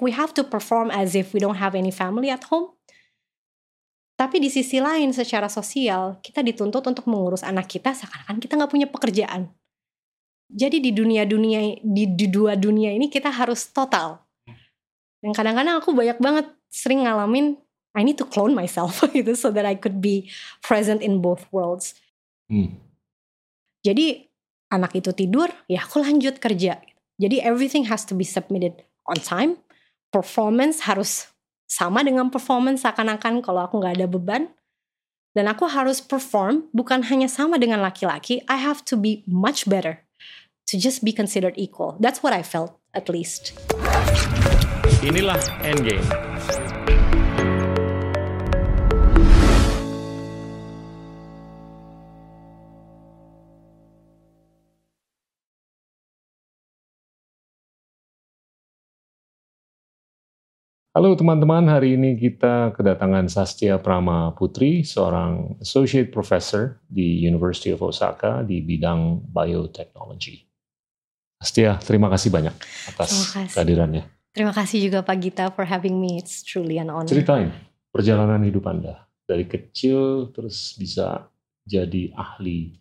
we have to perform as if we don't have any family at home. Tapi di sisi lain secara sosial kita dituntut untuk mengurus anak kita seakan-akan kita nggak punya pekerjaan. Jadi di dunia-dunia di, di dua dunia ini kita harus total. Dan kadang-kadang aku banyak banget sering ngalamin I need to clone myself gitu so that I could be present in both worlds. Hmm. Jadi anak itu tidur, ya aku lanjut kerja. Jadi everything has to be submitted on time. Performance harus sama dengan performance seakan-akan kalau aku nggak ada beban. Dan aku harus perform bukan hanya sama dengan laki-laki. I have to be much better to just be considered equal. That's what I felt at least. Inilah Endgame. Halo teman-teman, hari ini kita kedatangan Sastia Prama Putri, seorang Associate Professor di University of Osaka di bidang Biotechnology. Sastia, terima kasih banyak atas kasih. kehadirannya. Terima kasih juga Pak Gita for having me. It's truly an honor. Ceritain perjalanan hidup Anda. Dari kecil terus bisa jadi ahli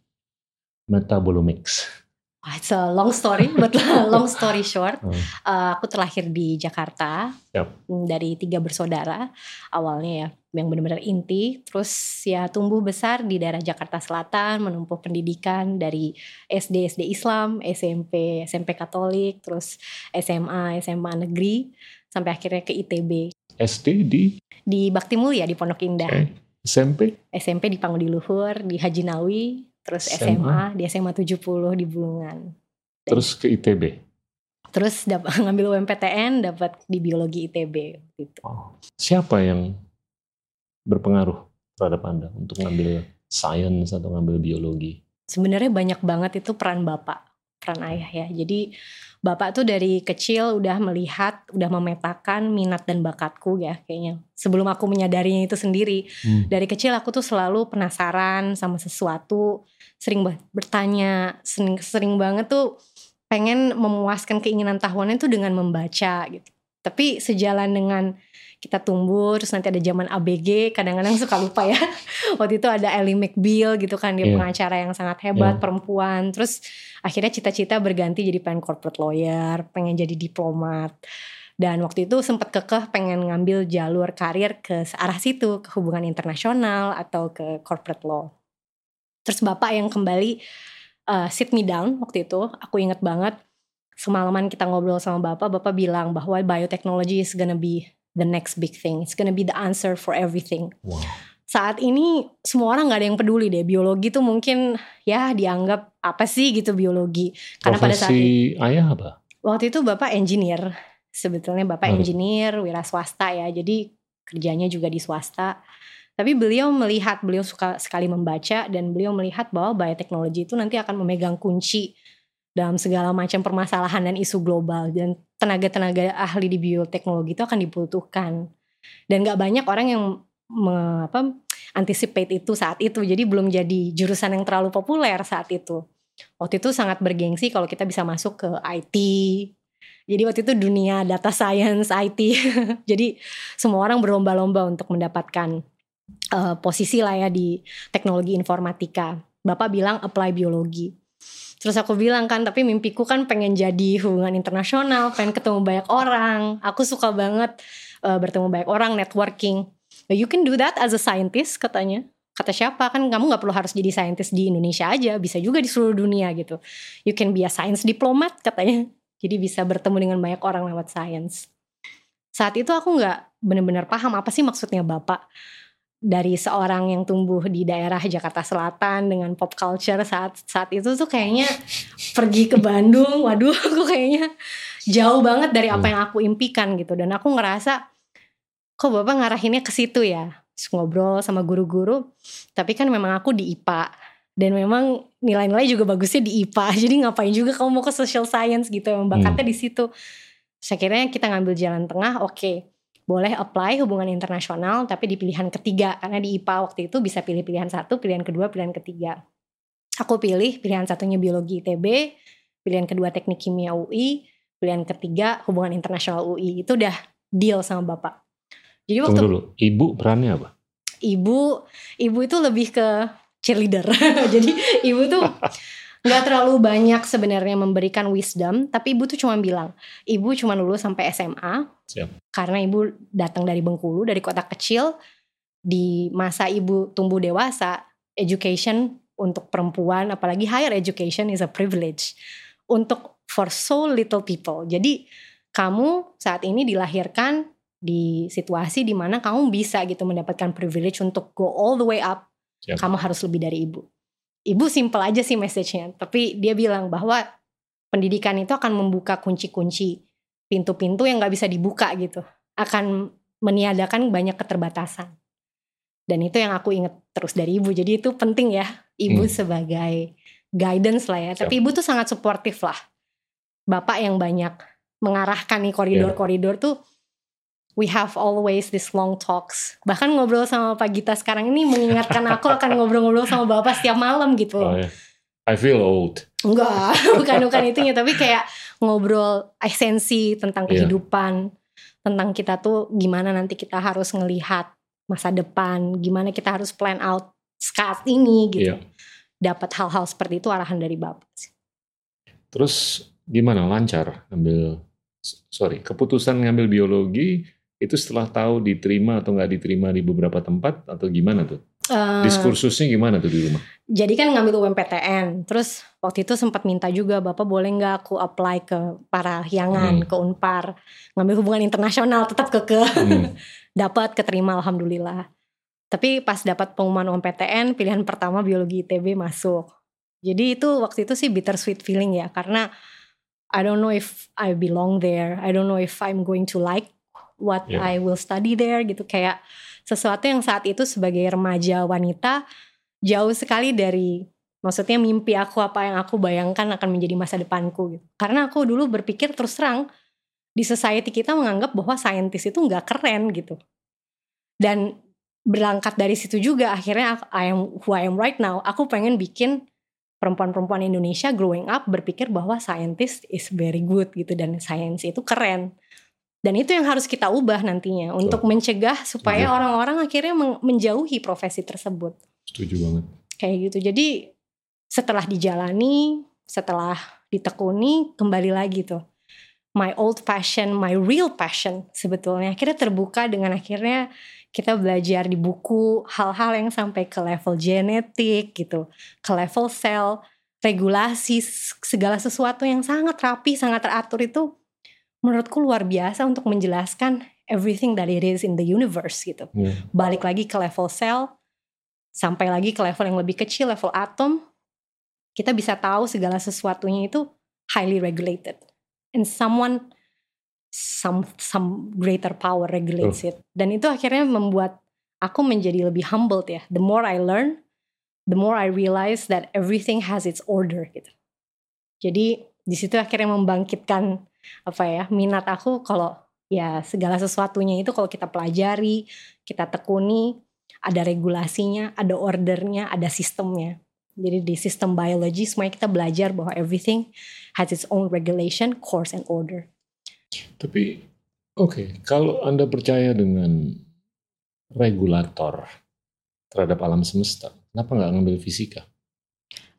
metabolomics. It's a long story, but long story short, uh, aku terlahir di Jakarta yep. dari tiga bersaudara awalnya ya, yang benar-benar inti. Terus ya tumbuh besar di daerah Jakarta Selatan, menempuh pendidikan dari SD SD Islam, SMP SMP Katolik, terus SMA SMA Negeri, sampai akhirnya ke ITB. SD di? Di Bakti Mulia di Pondok Indah. Okay. SMP? SMP di Pangudi Luhur, di Haji Nawi, terus SMA, SMA di SMA 70 di Bulungan. Terus ke ITB. Terus dapat ngambil UMPTN, dapat di biologi ITB gitu. Oh. Siapa yang berpengaruh terhadap Anda untuk ngambil sains atau ngambil biologi? Sebenarnya banyak banget itu peran bapak, peran ayah ya. Jadi Bapak tuh dari kecil udah melihat, udah memetakan minat dan bakatku ya kayaknya. Sebelum aku menyadarinya itu sendiri. Hmm. Dari kecil aku tuh selalu penasaran sama sesuatu, sering bertanya, sering, sering banget tuh pengen memuaskan keinginan tahuannya tuh dengan membaca gitu. Tapi sejalan dengan kita tumbuh terus nanti ada zaman ABG kadang-kadang suka lupa ya waktu itu ada Ellie McBeal gitu kan dia yeah. pengacara yang sangat hebat yeah. perempuan terus akhirnya cita-cita berganti jadi pengen corporate lawyer pengen jadi diplomat dan waktu itu sempat kekeh pengen ngambil jalur karir ke arah situ ke hubungan internasional atau ke corporate law terus bapak yang kembali uh, sit me down waktu itu aku inget banget semalaman kita ngobrol sama bapak bapak bilang bahwa biotechnology is gonna be the next big thing. It's gonna be the answer for everything. Wow. Saat ini semua orang nggak ada yang peduli deh biologi tuh mungkin ya dianggap apa sih gitu biologi. Karena Profesi pada saat itu, ayah apa? Waktu itu bapak engineer. Sebetulnya bapak hmm. engineer, wira swasta ya. Jadi kerjanya juga di swasta. Tapi beliau melihat, beliau suka sekali membaca dan beliau melihat bahwa bioteknologi itu nanti akan memegang kunci dalam segala macam permasalahan dan isu global dan tenaga-tenaga ahli di bioteknologi itu akan dibutuhkan. Dan nggak banyak orang yang me, apa anticipate itu saat itu. Jadi belum jadi jurusan yang terlalu populer saat itu. Waktu itu sangat bergengsi kalau kita bisa masuk ke IT jadi waktu itu dunia data science IT jadi semua orang berlomba-lomba untuk mendapatkan uh, posisi lah ya di teknologi informatika. Bapak bilang apply biologi Terus aku bilang kan, tapi mimpiku kan pengen jadi hubungan internasional, pengen ketemu banyak orang. Aku suka banget uh, bertemu banyak orang, networking. You can do that as a scientist katanya. Kata siapa kan kamu gak perlu harus jadi scientist di Indonesia aja, bisa juga di seluruh dunia gitu. You can be a science diplomat katanya. Jadi bisa bertemu dengan banyak orang lewat science. Saat itu aku gak benar-benar paham apa sih maksudnya bapak dari seorang yang tumbuh di daerah Jakarta Selatan dengan pop culture saat saat itu tuh kayaknya pergi ke Bandung, waduh aku kayaknya jauh banget dari apa yang aku impikan gitu. Dan aku ngerasa kok bapak ngarahinnya ke situ ya? Terus ngobrol sama guru-guru. Tapi kan memang aku di IPA dan memang nilai-nilai juga bagusnya di IPA jadi ngapain juga kamu mau ke social science gitu? Memang bakatnya hmm. di situ. Saya kira kita ngambil jalan tengah. Oke. okay boleh apply hubungan internasional tapi di pilihan ketiga karena di IPA waktu itu bisa pilih pilihan satu, pilihan kedua, pilihan ketiga. Aku pilih pilihan satunya biologi ITB, pilihan kedua teknik kimia UI, pilihan ketiga hubungan internasional UI itu udah deal sama bapak. Jadi waktu Tunggu dulu, ibu perannya apa? Ibu, ibu itu lebih ke cheerleader. Jadi ibu tuh nggak terlalu banyak sebenarnya memberikan wisdom, tapi ibu tuh cuma bilang, ibu cuma lulus sampai SMA, Siap. karena ibu datang dari Bengkulu, dari kota kecil, di masa ibu tumbuh dewasa, education untuk perempuan, apalagi higher education is a privilege untuk for so little people. Jadi kamu saat ini dilahirkan di situasi di mana kamu bisa gitu mendapatkan privilege untuk go all the way up. Siap. Kamu harus lebih dari ibu ibu simple aja sih message-nya. Tapi dia bilang bahwa pendidikan itu akan membuka kunci-kunci pintu-pintu yang gak bisa dibuka gitu. Akan meniadakan banyak keterbatasan. Dan itu yang aku inget terus dari ibu. Jadi itu penting ya ibu hmm. sebagai guidance lah ya. Siap. Tapi ibu tuh sangat suportif lah. Bapak yang banyak mengarahkan nih koridor-koridor tuh we have always this long talks. Bahkan ngobrol sama Pak Gita sekarang ini mengingatkan aku akan ngobrol-ngobrol sama Bapak setiap malam gitu. Oh, yeah. I feel old. Enggak, bukan bukan itunya, tapi kayak ngobrol esensi tentang iya. kehidupan, yeah. tentang kita tuh gimana nanti kita harus ngelihat masa depan, gimana kita harus plan out saat ini gitu. Yeah. Dapat hal-hal seperti itu arahan dari Bapak Terus gimana lancar ngambil sorry keputusan ngambil biologi itu setelah tahu diterima atau nggak diterima di beberapa tempat atau gimana tuh? Uh, Diskursusnya gimana tuh di rumah? Jadi kan ngambil UMPTN, terus waktu itu sempat minta juga bapak boleh nggak aku apply ke para hiangan, hmm. ke Unpar, ngambil hubungan internasional, tetap ke ke hmm. dapat keterima alhamdulillah. Tapi pas dapat pengumuman UMPTN, pilihan pertama biologi ITB masuk. Jadi itu waktu itu sih bittersweet feeling ya, karena I don't know if I belong there, I don't know if I'm going to like what yeah. I will study there gitu kayak sesuatu yang saat itu sebagai remaja wanita jauh sekali dari maksudnya mimpi aku apa yang aku bayangkan akan menjadi masa depanku gitu. Karena aku dulu berpikir terus terang di society kita menganggap bahwa saintis itu nggak keren gitu. Dan berangkat dari situ juga akhirnya I am who I am right now. Aku pengen bikin perempuan-perempuan Indonesia growing up berpikir bahwa scientist is very good gitu dan science itu keren. Dan itu yang harus kita ubah nantinya Betul. untuk mencegah supaya orang-orang akhirnya menjauhi profesi tersebut. Setuju banget. Kayak gitu. Jadi setelah dijalani, setelah ditekuni, kembali lagi tuh. My old passion, my real passion sebetulnya akhirnya terbuka dengan akhirnya kita belajar di buku hal-hal yang sampai ke level genetik gitu, ke level sel, regulasi segala sesuatu yang sangat rapi, sangat teratur itu menurutku luar biasa untuk menjelaskan everything that it is in the universe gitu. Yeah. Balik lagi ke level sel, sampai lagi ke level yang lebih kecil, level atom, kita bisa tahu segala sesuatunya itu highly regulated. And someone, some some greater power regulates oh. it. Dan itu akhirnya membuat aku menjadi lebih humbled ya. The more I learn, the more I realize that everything has its order gitu. Jadi di situ akhirnya membangkitkan apa ya minat aku kalau ya segala sesuatunya itu kalau kita pelajari, kita tekuni, ada regulasinya, ada ordernya, ada sistemnya. Jadi di sistem biologi semuanya kita belajar bahwa everything has its own regulation, course and order. Tapi oke, okay, kalau Anda percaya dengan regulator terhadap alam semesta, kenapa nggak ngambil fisika?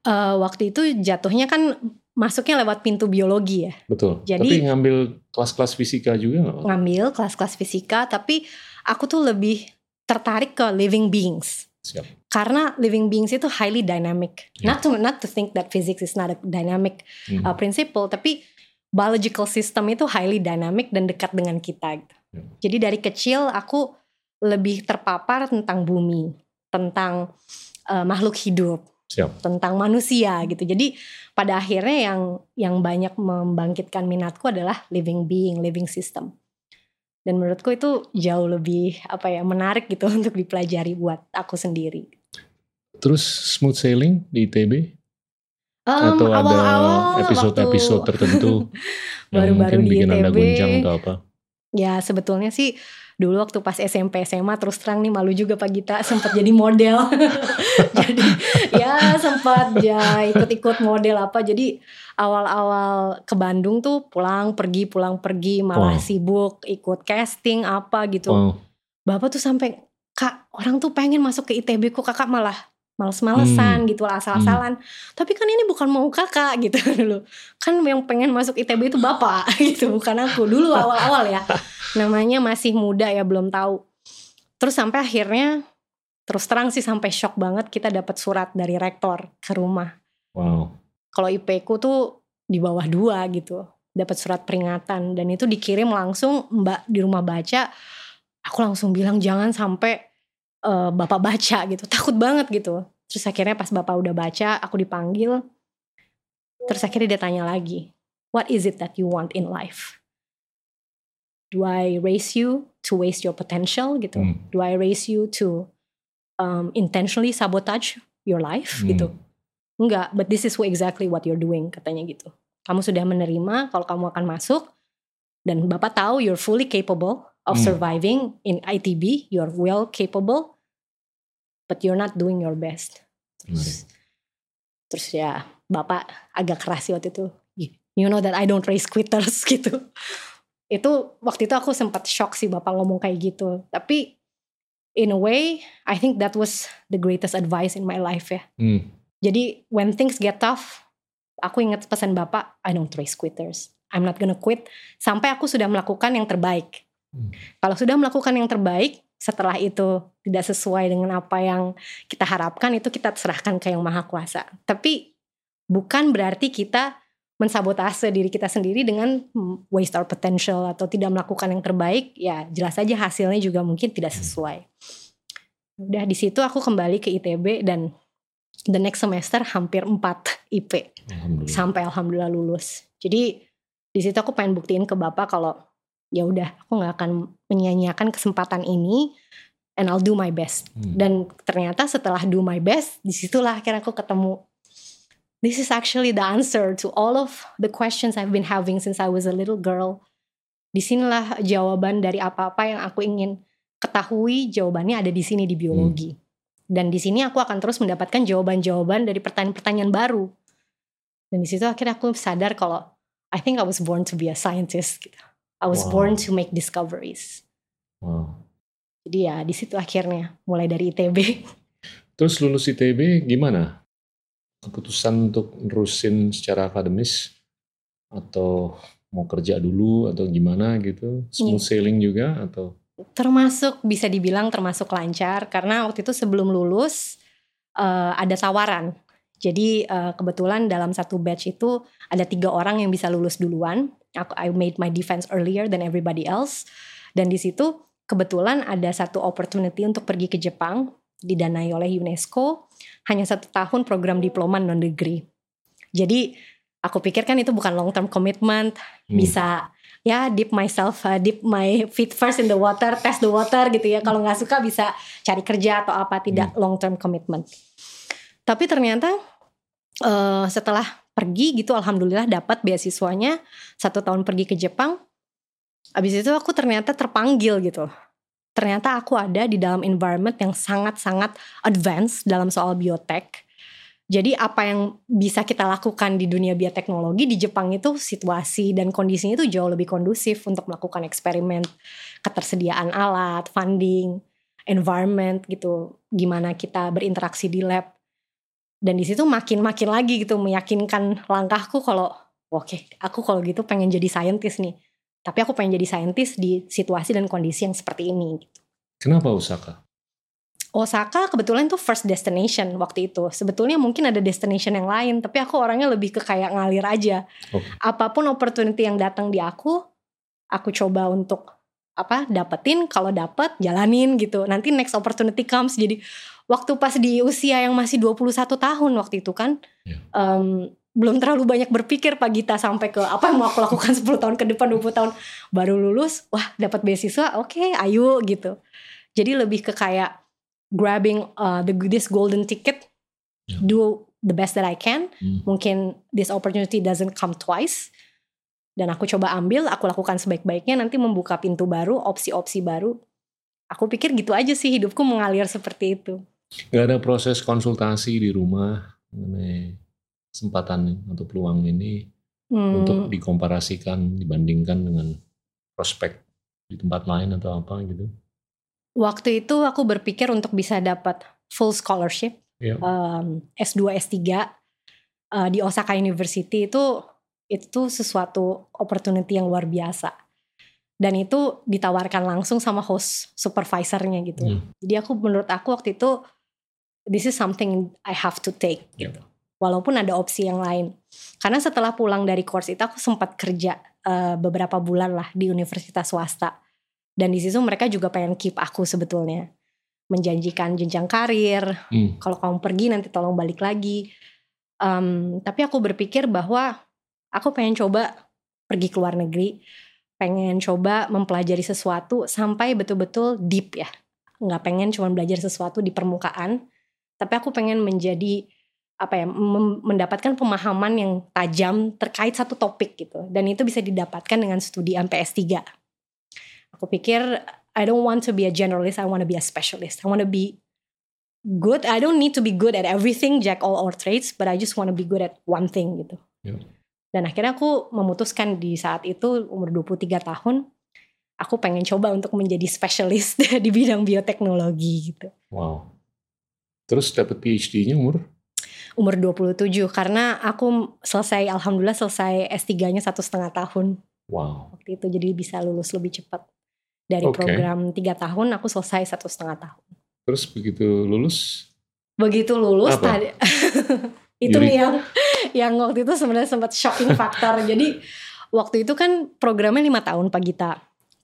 Uh, waktu itu jatuhnya kan masuknya lewat pintu biologi ya. Betul. Jadi tapi ngambil kelas-kelas fisika juga gak? Ngambil kelas-kelas fisika, tapi aku tuh lebih tertarik ke living beings. Siap. Karena living beings itu highly dynamic. Yeah. Not to not to think that physics is not a dynamic hmm. uh, principle, tapi biological system itu highly dynamic dan dekat dengan kita. Gitu. Yeah. Jadi dari kecil aku lebih terpapar tentang bumi, tentang uh, makhluk hidup, Siap. tentang manusia gitu. Jadi pada akhirnya yang yang banyak membangkitkan minatku adalah living being, living system. Dan menurutku itu jauh lebih apa ya menarik gitu untuk dipelajari buat aku sendiri. Terus smooth sailing di ITB? Um, atau awal -awal ada episode-episode tertentu yang baru -baru mungkin bikin ITB, anda guncang atau apa? Ya sebetulnya sih dulu waktu pas SMP SMA terus terang nih malu juga Pak Gita sempat jadi model. jadi ya sempat ya ikut-ikut model apa. Jadi awal-awal ke Bandung tuh pulang pergi pulang pergi malah wow. sibuk ikut casting apa gitu. Wow. Bapak tuh sampai kak orang tuh pengen masuk ke ITB kok kakak malah males-malesan hmm. gitu asal-asalan. Hmm. Tapi kan ini bukan mau kakak gitu dulu. Kan yang pengen masuk ITB itu bapak gitu, bukan aku. Dulu awal-awal ya. Namanya masih muda ya, belum tahu. Terus sampai akhirnya terus terang sih sampai shock banget kita dapat surat dari rektor ke rumah. Wow. Kalau IP ku tuh di bawah dua gitu. Dapat surat peringatan dan itu dikirim langsung Mbak di rumah baca. Aku langsung bilang jangan sampai uh, bapak baca gitu. Takut banget gitu. Terus akhirnya pas bapak udah baca aku dipanggil. Terus akhirnya dia tanya lagi what is it that you want in life? Do I raise you to waste your potential? Gitu. Hmm. do I raise you to um, intentionally sabotage your life? Hmm. gitu. Enggak but this is exactly what you're doing katanya gitu. Kamu sudah menerima kalau kamu akan masuk dan bapak tahu you're fully capable of hmm. surviving in ITB you're well capable but you're not doing your best. Terus, hmm. terus ya bapak agak keras sih waktu itu. You know that I don't raise quitters gitu. Itu waktu itu aku sempat shock sih bapak ngomong kayak gitu. Tapi in a way, I think that was the greatest advice in my life ya. Hmm. Jadi when things get tough, aku ingat pesan bapak, I don't raise quitters. I'm not gonna quit sampai aku sudah melakukan yang terbaik. Hmm. Kalau sudah melakukan yang terbaik, setelah itu tidak sesuai dengan apa yang kita harapkan itu kita serahkan ke yang maha kuasa. Tapi bukan berarti kita mensabotase diri kita sendiri dengan waste our potential atau tidak melakukan yang terbaik, ya jelas saja hasilnya juga mungkin tidak hmm. sesuai. Udah di situ aku kembali ke ITB dan the next semester hampir 4 IP. Alhamdulillah. Sampai alhamdulillah lulus. Jadi di situ aku pengen buktiin ke Bapak kalau ya udah aku nggak akan menyanyiakan kesempatan ini and I'll do my best hmm. dan ternyata setelah do my best di situlah akhirnya aku ketemu this is actually the answer to all of the questions I've been having since I was a little girl di sinilah jawaban dari apa-apa yang aku ingin ketahui jawabannya ada di sini di biologi hmm. dan di sini aku akan terus mendapatkan jawaban-jawaban dari pertanyaan-pertanyaan baru dan di situ akhirnya aku sadar kalau I think I was born to be a scientist gitu. I was wow. born to make discoveries. Wow. Jadi ya di situ akhirnya mulai dari ITB. Terus lulus ITB gimana? Keputusan untuk nerusin secara akademis atau mau kerja dulu atau gimana gitu? Smooth yeah. sailing juga atau? Termasuk bisa dibilang termasuk lancar karena waktu itu sebelum lulus uh, ada tawaran. Jadi uh, kebetulan dalam satu batch itu ada tiga orang yang bisa lulus duluan Aku I made my defense earlier than everybody else. Dan di situ kebetulan ada satu opportunity untuk pergi ke Jepang didanai oleh UNESCO hanya satu tahun program diploma non degree. Jadi aku pikir kan itu bukan long term commitment, hmm. bisa ya dip myself, uh, dip my feet first in the water, test the water gitu ya. Kalau nggak suka bisa cari kerja atau apa, tidak hmm. long term commitment. Tapi ternyata uh, setelah pergi gitu alhamdulillah dapat beasiswanya. Satu tahun pergi ke Jepang abis itu aku ternyata terpanggil gitu. Ternyata aku ada di dalam environment yang sangat-sangat advance dalam soal biotek jadi apa yang bisa kita lakukan di dunia bioteknologi di Jepang itu situasi dan kondisinya itu jauh lebih kondusif untuk melakukan eksperimen ketersediaan alat funding environment gitu. Gimana kita berinteraksi di lab dan di situ makin makin lagi gitu meyakinkan langkahku kalau oke okay, aku kalau gitu pengen jadi saintis nih tapi aku pengen jadi saintis di situasi dan kondisi yang seperti ini gitu. Kenapa Osaka? Osaka kebetulan tuh first destination waktu itu. Sebetulnya mungkin ada destination yang lain, tapi aku orangnya lebih ke kayak ngalir aja. Okay. Apa pun opportunity yang datang di aku, aku coba untuk apa dapetin. Kalau dapet jalanin gitu. Nanti next opportunity comes. Jadi waktu pas di usia yang masih 21 tahun waktu itu kan yeah. Ya. um, belum terlalu banyak berpikir Pak Gita sampai ke apa yang mau aku lakukan 10 tahun ke depan 20 tahun baru lulus wah dapat beasiswa oke okay, ayo gitu jadi lebih ke kayak grabbing uh, the this golden ticket yeah. do the best that I can hmm. mungkin this opportunity doesn't come twice dan aku coba ambil aku lakukan sebaik-baiknya nanti membuka pintu baru opsi-opsi baru aku pikir gitu aja sih hidupku mengalir seperti itu Gak ada proses konsultasi di rumah mengenai kesempatan atau peluang ini hmm. untuk dikomparasikan dibandingkan dengan prospek di tempat lain atau apa gitu waktu itu aku berpikir untuk bisa dapat full scholarship yeah. um, S2 S3 uh, di Osaka University itu itu sesuatu opportunity yang luar biasa dan itu ditawarkan langsung sama host supervisornya gitu hmm. jadi aku menurut aku waktu itu this is something I have to take yeah. gitu. Walaupun ada opsi yang lain. Karena setelah pulang dari course itu aku sempat kerja uh, beberapa bulan lah di universitas swasta. Dan di situ mereka juga pengen keep aku sebetulnya. Menjanjikan jenjang karir. Hmm. kalau kamu pergi nanti tolong balik lagi. Um, tapi aku berpikir bahwa aku pengen coba pergi ke luar negeri, pengen coba mempelajari sesuatu sampai betul-betul deep ya. Nggak pengen cuma belajar sesuatu di permukaan, tapi aku pengen menjadi apa ya mendapatkan pemahaman yang tajam terkait satu topik gitu dan itu bisa didapatkan dengan studi MPS 3 aku pikir I don't want to be a generalist I want to be a specialist I want to be good I don't need to be good at everything jack all our trades but I just want to be good at one thing gitu yeah. Dan akhirnya aku memutuskan di saat itu umur 23 tahun aku pengen coba untuk menjadi spesialis di bidang bioteknologi gitu. Wow. Terus dapat PhD-nya umur? Umur 27 karena aku selesai alhamdulillah selesai S3-nya satu setengah tahun. Wow. Waktu itu jadi bisa lulus lebih cepat. Dari okay. program tiga tahun aku selesai satu setengah tahun. Terus begitu lulus? Begitu lulus tadi itu nih yang yang waktu itu sebenarnya sempat shocking faktor. Jadi waktu itu kan programnya lima tahun Pak Gita.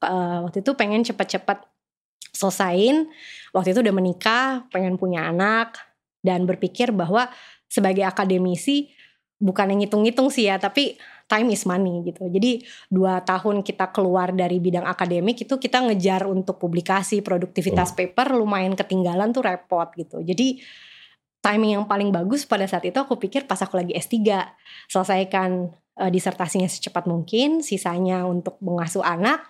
Uh, waktu itu pengen cepat-cepat selesain. Waktu itu udah menikah, pengen punya anak dan berpikir bahwa sebagai akademisi bukan yang ngitung-ngitung sih ya, tapi time is money gitu. Jadi dua tahun kita keluar dari bidang akademik itu kita ngejar untuk publikasi, produktivitas oh. paper lumayan ketinggalan tuh repot gitu. Jadi timing yang paling bagus pada saat itu aku pikir pas aku lagi S3 selesaikan uh, disertasinya secepat mungkin sisanya untuk mengasuh anak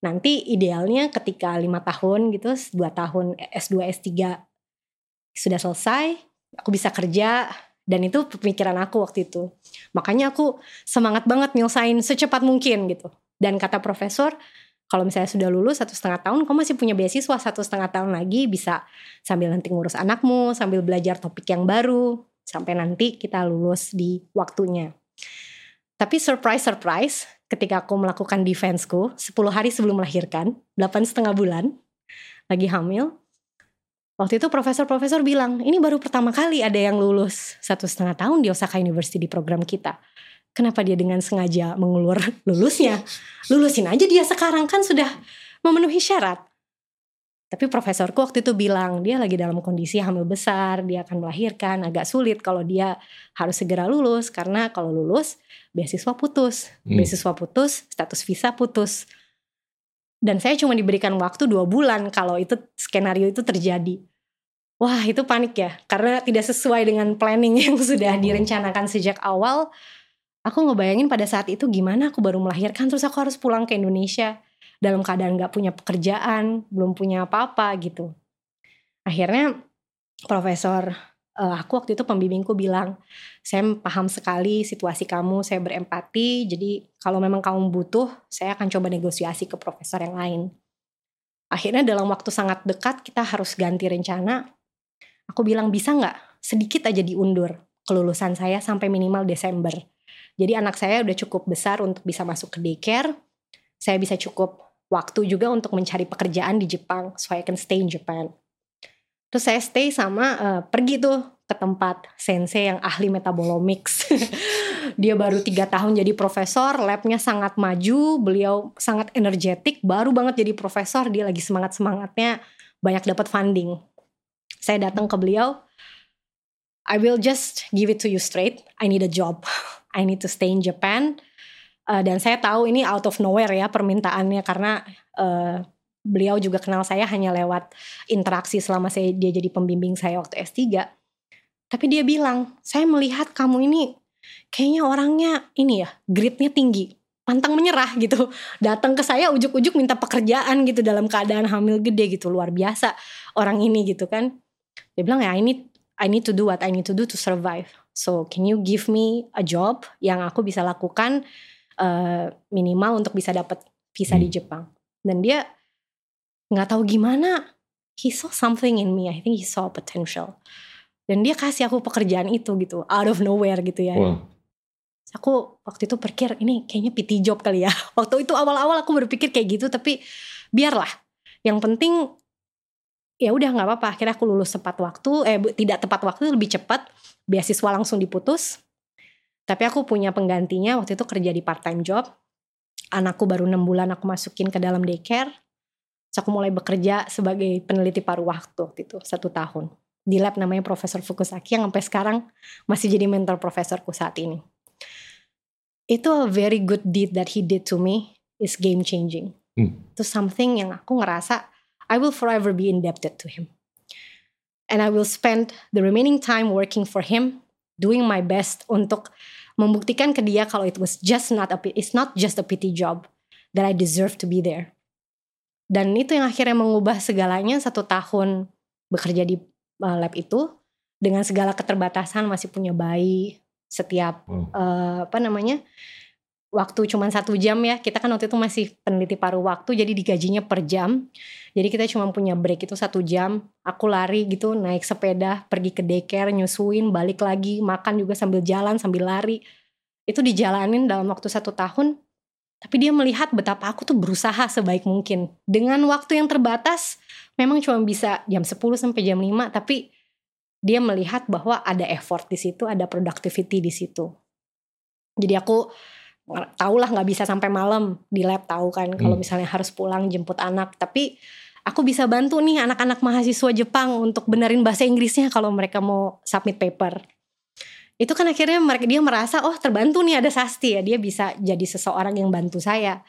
nanti idealnya ketika lima tahun gitu dua tahun S2 S3 sudah selesai aku bisa kerja dan itu pemikiran aku waktu itu makanya aku semangat banget nyelesain secepat mungkin gitu dan kata profesor kalau misalnya sudah lulus satu setengah tahun, kamu masih punya beasiswa satu setengah tahun lagi bisa sambil nanti ngurus anakmu, sambil belajar topik yang baru, sampai nanti kita lulus di waktunya. Tapi surprise surprise, ketika aku melakukan defenseku 10 hari sebelum melahirkan, 8 setengah bulan, lagi hamil, waktu itu profesor-profesor bilang, ini baru pertama kali ada yang lulus satu setengah tahun di Osaka University di program kita kenapa dia dengan sengaja mengulur lulusnya? Lulusin aja dia sekarang kan sudah memenuhi syarat. Tapi profesorku waktu itu bilang dia lagi dalam kondisi hamil besar, dia akan melahirkan, agak sulit kalau dia harus segera lulus karena kalau lulus beasiswa putus, hmm. beasiswa putus, status visa putus. Dan saya cuma diberikan waktu dua bulan kalau itu skenario itu terjadi. Wah itu panik ya, karena tidak sesuai dengan planning yang sudah oh. direncanakan sejak awal aku ngebayangin pada saat itu gimana aku baru melahirkan terus aku harus pulang ke Indonesia dalam keadaan gak punya pekerjaan, belum punya apa-apa gitu. Akhirnya profesor uh, aku waktu itu pembimbingku bilang, saya paham sekali situasi kamu, saya berempati, jadi kalau memang kamu butuh, saya akan coba negosiasi ke profesor yang lain. Akhirnya dalam waktu sangat dekat kita harus ganti rencana. Aku bilang bisa nggak sedikit aja diundur kelulusan saya sampai minimal Desember jadi anak saya udah cukup besar untuk bisa masuk ke daycare. Saya bisa cukup waktu juga untuk mencari pekerjaan di Jepang so I can stay in Japan. Terus saya stay sama uh, pergi tuh ke tempat sensei yang ahli metabolomics. dia baru tiga tahun jadi profesor, labnya sangat maju, beliau sangat energetik, baru banget jadi profesor, dia lagi semangat semangatnya banyak dapat funding. Saya datang ke beliau, I will just give it to you straight, I need a job. I need to stay in Japan. Uh, dan saya tahu ini out of nowhere ya permintaannya karena uh, beliau juga kenal saya hanya lewat interaksi selama saya dia jadi pembimbing saya waktu S3. Tapi dia bilang, saya melihat kamu ini kayaknya orangnya ini ya, gritnya tinggi, pantang menyerah gitu. Datang ke saya ujuk-ujuk minta pekerjaan gitu dalam keadaan hamil gede gitu luar biasa orang ini gitu kan. Dia bilang ya I need I need to do what I need to do to survive. So can you give me a job yang aku bisa lakukan uh, minimal untuk bisa dapat visa hmm. di Jepang. Dan dia nggak tahu gimana he saw something in me. I think he saw potential. Dan dia kasih aku pekerjaan itu gitu out of nowhere gitu ya. Wow. Aku waktu itu pikir ini kayaknya PT job kali ya. Waktu itu awal-awal aku berpikir kayak gitu tapi biarlah. Yang penting ya udah nggak apa-apa. Akhirnya aku lulus tepat waktu eh tidak tepat waktu lebih cepat. Beasiswa langsung diputus tapi aku punya penggantinya waktu itu kerja di part time job anakku baru enam bulan aku masukin ke dalam daycare Terus aku mulai bekerja sebagai peneliti paruh waktu waktu itu satu tahun di lab namanya Profesor Fukusaki yang sampai sekarang masih jadi mentor profesorku saat ini itu a very good deed that he did to me is game changing. Hmm. Itu something yang aku ngerasa I will forever be indebted to him. And I will spend the remaining time working for him, doing my best untuk membuktikan ke dia kalau it was just not a it's not just a pity job that I deserve to be there. Dan itu yang akhirnya mengubah segalanya satu tahun bekerja di uh, lab itu dengan segala keterbatasan masih punya bayi, setiap hmm. uh, apa namanya waktu cuma satu jam ya. Kita kan waktu itu masih peneliti paruh waktu jadi digajinya per jam. Jadi kita cuma punya break itu satu jam. Aku lari gitu naik sepeda pergi ke daycare nyusuin balik lagi makan juga sambil jalan sambil lari. Itu dijalanin dalam waktu satu tahun. Tapi dia melihat betapa aku tuh berusaha sebaik mungkin. Dengan waktu yang terbatas memang cuma bisa jam 10 sampai jam 5 tapi dia melihat bahwa ada effort di situ, ada productivity di situ. Jadi aku tau lah nggak bisa sampai malam di lab tahu kan kalau hmm. misalnya harus pulang jemput anak, tapi aku bisa bantu nih anak-anak mahasiswa Jepang untuk benerin bahasa Inggrisnya kalau mereka mau submit paper. Itu kan akhirnya mereka dia merasa oh terbantu nih ada Sasti ya dia bisa jadi seseorang yang bantu saya.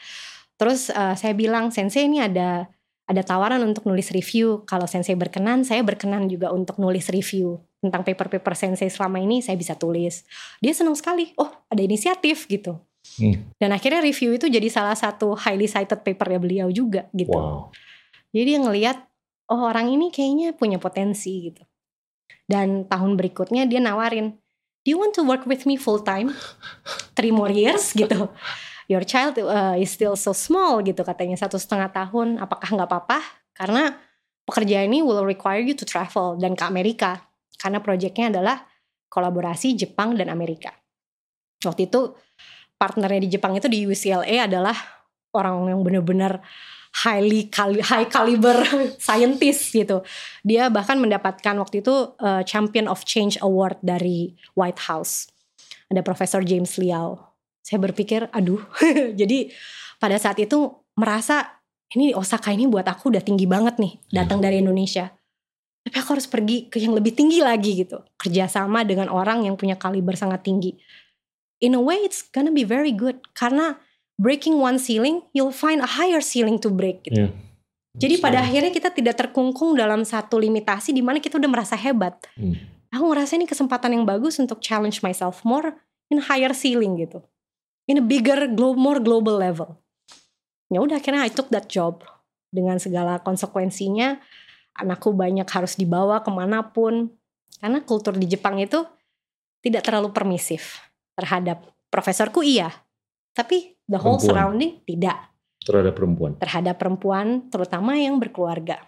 Terus uh, saya bilang sensei ini ada ada tawaran untuk nulis review. Kalau sensei berkenan, saya berkenan juga untuk nulis review tentang paper-paper sensei selama ini saya bisa tulis. Dia senang sekali. Oh, ada inisiatif gitu. Hmm. Dan akhirnya review itu jadi salah satu highly cited papernya beliau juga gitu. Wow. Jadi ngelihat oh orang ini kayaknya punya potensi gitu. Dan tahun berikutnya dia nawarin, "Do you want to work with me full time? Three more years?" gitu your child uh, is still so small gitu katanya satu setengah tahun apakah nggak apa-apa karena pekerjaan ini will require you to travel dan ke Amerika karena proyeknya adalah kolaborasi Jepang dan Amerika waktu itu partnernya di Jepang itu di UCLA adalah orang yang benar-benar highly kali, high caliber scientist gitu. Dia bahkan mendapatkan waktu itu uh, Champion of Change Award dari White House. Ada Profesor James Liao saya berpikir aduh jadi pada saat itu merasa ini Osaka ini buat aku udah tinggi banget nih datang yeah. dari Indonesia tapi aku harus pergi ke yang lebih tinggi lagi gitu kerjasama dengan orang yang punya kaliber sangat tinggi in a way it's gonna be very good karena breaking one ceiling you'll find a higher ceiling to break gitu yeah. Jadi pada akhirnya kita tidak terkungkung dalam satu limitasi di mana kita udah merasa hebat. Hmm. Aku ngerasa ini kesempatan yang bagus untuk challenge myself more in higher ceiling gitu in a bigger, more global level. Ya udah akhirnya I took that job dengan segala konsekuensinya. Anakku banyak harus dibawa ke mana pun karena kultur di Jepang itu tidak terlalu permisif terhadap profesorku iya, tapi the whole perempuan. surrounding tidak terhadap perempuan. Terhadap perempuan, terutama yang berkeluarga.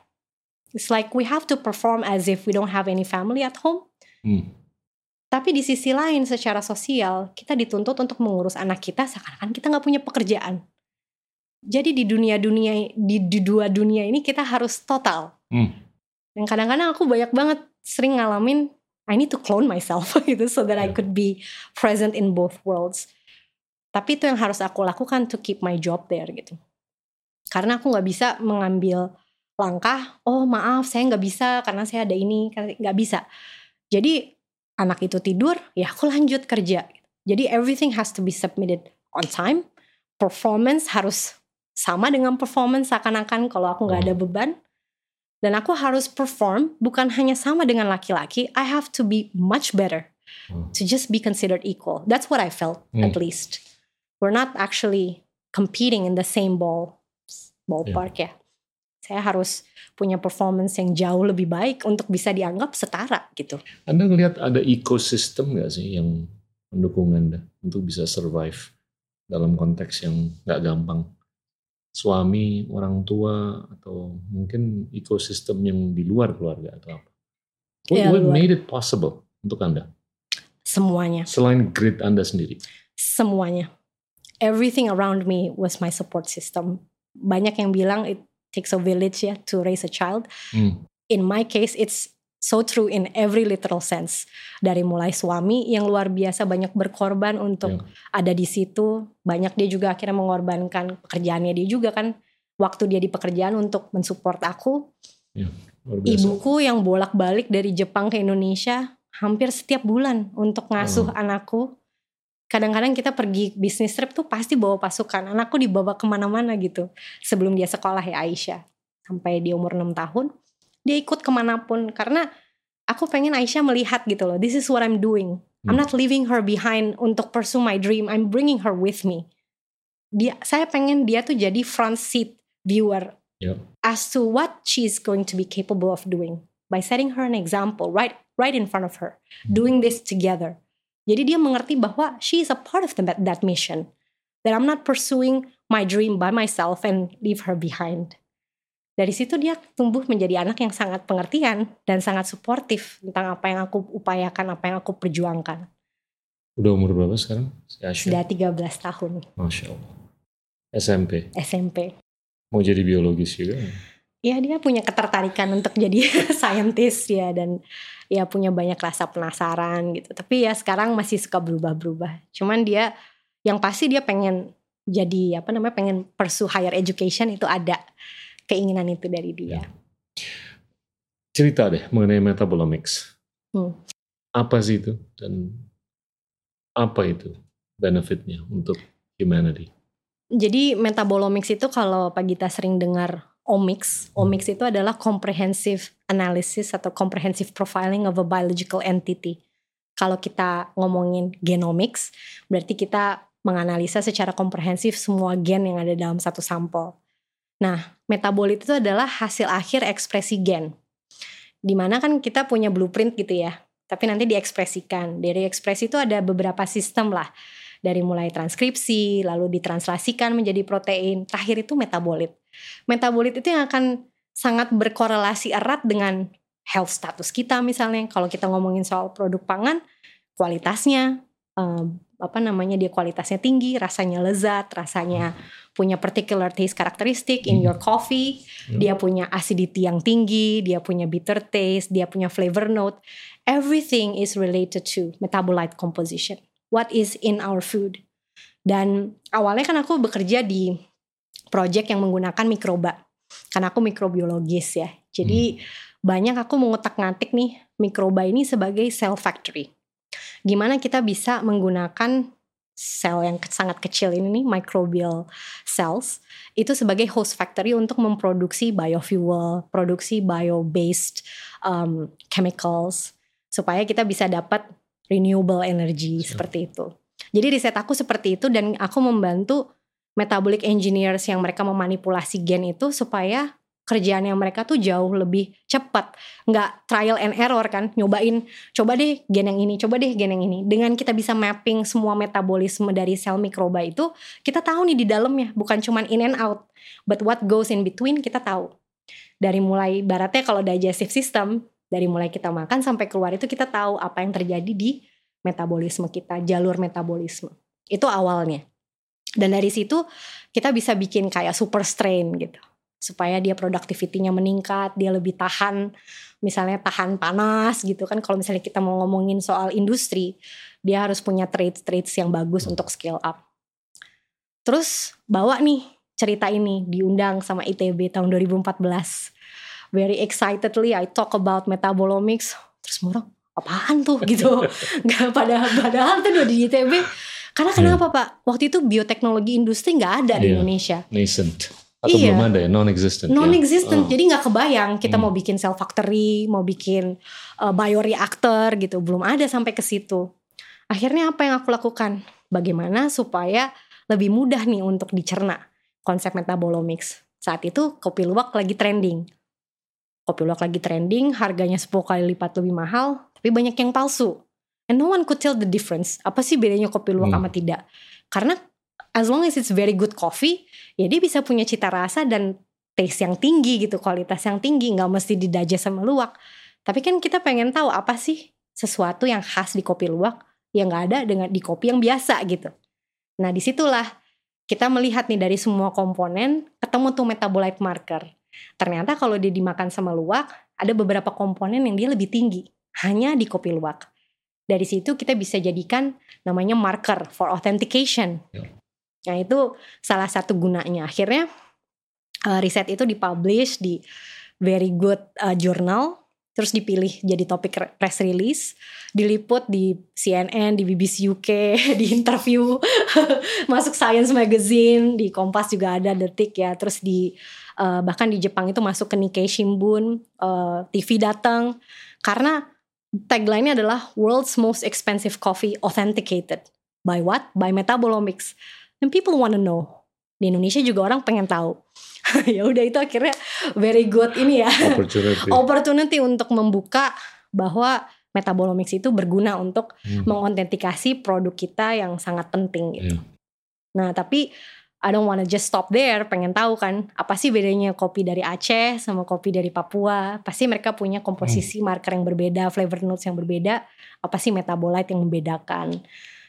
It's like we have to perform as if we don't have any family at home. Hmm. Tapi di sisi lain secara sosial kita dituntut untuk mengurus anak kita seakan-akan kita nggak punya pekerjaan. Jadi di dunia-dunia di, di dua dunia ini kita harus total. Hmm. Dan kadang-kadang aku banyak banget sering ngalamin I need to clone myself gitu so that I could be present in both worlds. Tapi itu yang harus aku lakukan to keep my job there gitu. Karena aku nggak bisa mengambil langkah, oh maaf saya nggak bisa karena saya ada ini, nggak bisa. Jadi anak itu tidur, ya aku lanjut kerja. Jadi everything has to be submitted on time. Performance harus sama dengan performance seakan-akan kalau aku nggak ada hmm. beban. Dan aku harus perform bukan hanya sama dengan laki-laki. I have to be much better hmm. to just be considered equal. That's what I felt hmm. at least. We're not actually competing in the same ball ballpark yeah. ya. Saya harus punya performance yang jauh lebih baik untuk bisa dianggap setara gitu. Anda ngelihat ada ekosistem nggak sih yang mendukung Anda untuk bisa survive dalam konteks yang nggak gampang? Suami, orang tua, atau mungkin ekosistem yang di luar keluarga atau apa? What, ya, what made it possible untuk Anda? Semuanya. Selain grit Anda sendiri? Semuanya. Everything around me was my support system. Banyak yang bilang it takes a village ya to raise a child. Hmm. In my case it's so true in every literal sense. Dari mulai suami yang luar biasa banyak berkorban untuk yeah. ada di situ, banyak dia juga akhirnya mengorbankan pekerjaannya dia juga kan waktu dia di pekerjaan untuk mensupport aku. Yeah, Ibuku yang bolak-balik dari Jepang ke Indonesia hampir setiap bulan untuk ngasuh oh. anakku kadang-kadang kita pergi bisnis trip tuh pasti bawa pasukan anakku dibawa ke mana-mana gitu sebelum dia sekolah ya Aisyah sampai di umur 6 tahun dia ikut ke mana pun karena aku pengen Aisyah melihat gitu loh this is what I'm doing I'm not leaving her behind untuk pursue my dream I'm bringing her with me dia saya pengen dia tuh jadi front seat viewer yep. as to what she's going to be capable of doing by setting her an example right right in front of her doing this together jadi dia mengerti bahwa she is a part of the, that mission. That I'm not pursuing my dream by myself and leave her behind. Dari situ dia tumbuh menjadi anak yang sangat pengertian dan sangat suportif tentang apa yang aku upayakan, apa yang aku perjuangkan. Udah umur berapa sekarang? Sudah 13 tahun. Masya Allah. SMP? SMP. Mau jadi biologis juga? ya dia punya ketertarikan untuk jadi scientist ya dan ya punya banyak rasa penasaran gitu. Tapi ya sekarang masih suka berubah-berubah. Cuman dia yang pasti dia pengen jadi apa namanya pengen pursue higher education itu ada keinginan itu dari dia. Ya. Cerita deh mengenai metabolomics. Hmm. Apa sih itu dan apa itu benefitnya untuk humanity? Jadi metabolomics itu kalau Pak Gita sering dengar omics. Omics itu adalah comprehensive analysis atau comprehensive profiling of a biological entity. Kalau kita ngomongin genomics, berarti kita menganalisa secara komprehensif semua gen yang ada dalam satu sampel. Nah, metabolit itu adalah hasil akhir ekspresi gen. Di mana kan kita punya blueprint gitu ya, tapi nanti diekspresikan. Dari ekspresi itu ada beberapa sistem lah. Dari mulai transkripsi, lalu ditranslasikan menjadi protein, terakhir itu metabolit. Metabolit itu yang akan sangat berkorelasi erat dengan health status kita misalnya. Kalau kita ngomongin soal produk pangan, kualitasnya um, apa namanya dia kualitasnya tinggi, rasanya lezat, rasanya punya particular taste karakteristik in your coffee, hmm. dia punya acidity yang tinggi, dia punya bitter taste, dia punya flavor note. Everything is related to metabolite composition. What is in our food? Dan awalnya kan aku bekerja di project yang menggunakan mikroba. Karena aku mikrobiologis ya. Jadi hmm. banyak aku mengutak-ngatik nih mikroba ini sebagai cell factory. Gimana kita bisa menggunakan sel yang sangat kecil ini nih microbial cells itu sebagai host factory untuk memproduksi biofuel, produksi bio-based um, chemicals supaya kita bisa dapat renewable energy so. seperti itu. Jadi riset aku seperti itu dan aku membantu metabolic engineers yang mereka memanipulasi gen itu supaya kerjaan yang mereka tuh jauh lebih cepat. Nggak trial and error kan nyobain coba deh gen yang ini coba deh gen yang ini. Dengan kita bisa mapping semua metabolisme dari sel mikroba itu kita tahu nih di dalamnya bukan cuman in and out but what goes in between kita tahu. Dari mulai baratnya kalau digestive system dari mulai kita makan sampai keluar itu kita tahu apa yang terjadi di metabolisme kita jalur metabolisme. Itu awalnya. Dan dari situ kita bisa bikin kayak super strain gitu. Supaya dia productivity-nya meningkat, dia lebih tahan misalnya tahan panas gitu kan kalau misalnya kita mau ngomongin soal industri, dia harus punya traits-traits yang bagus untuk scale up. Terus bawa nih cerita ini diundang sama ITB tahun 2014. Very excitedly I talk about metabolomics. Terus orang apaan tuh gitu. Gak padahal padahal tuh di ITB karena iya. kenapa yeah. Pak? Waktu itu bioteknologi industri nggak ada yeah. di iya. Indonesia. Nascent. Atau iya. belum ada ya, non-existent. Ya? Non-existent, ya? oh. jadi nggak kebayang kita hmm. mau bikin cell factory, mau bikin uh, bioreactor gitu, belum ada sampai ke situ. Akhirnya apa yang aku lakukan? Bagaimana supaya lebih mudah nih untuk dicerna konsep metabolomics. Saat itu kopi luwak lagi trending. Kopi luwak lagi trending, harganya 10 kali lipat lebih mahal, tapi banyak yang palsu. And no one could tell the difference. Apa sih bedanya kopi luwak hmm. sama tidak? Karena as long as it's very good coffee, ya dia bisa punya cita rasa dan taste yang tinggi gitu, kualitas yang tinggi, nggak mesti didajes sama luwak. Tapi kan kita pengen tahu apa sih sesuatu yang khas di kopi luwak yang nggak ada dengan di kopi yang biasa gitu. Nah di situlah kita melihat nih dari semua komponen ketemu tuh metabolite marker. Ternyata kalau dia dimakan sama luwak ada beberapa komponen yang dia lebih tinggi hanya di kopi luwak. Dari situ kita bisa jadikan namanya marker for authentication. Nah itu salah satu gunanya. Akhirnya uh, riset itu dipublish di very good uh, journal terus dipilih jadi topik press release, diliput di CNN, di BBC UK, di interview, masuk Science Magazine, di Kompas juga ada detik ya, terus di uh, bahkan di Jepang itu masuk ke Nikkei Shimbun, uh, TV datang karena tagline-nya adalah World's Most Expensive Coffee Authenticated by what? By Metabolomics. And people wanna know. Di Indonesia juga orang pengen tahu ya udah itu akhirnya very good ini ya opportunity, opportunity untuk membuka bahwa metabolomics itu berguna untuk hmm. mengotentikasi produk kita yang sangat penting gitu. Hmm. Nah tapi I don't wanna just stop there, pengen tahu kan apa sih bedanya kopi dari Aceh sama kopi dari Papua. Pasti mereka punya komposisi hmm. marker yang berbeda, flavor notes yang berbeda. Apa sih metabolite yang membedakan?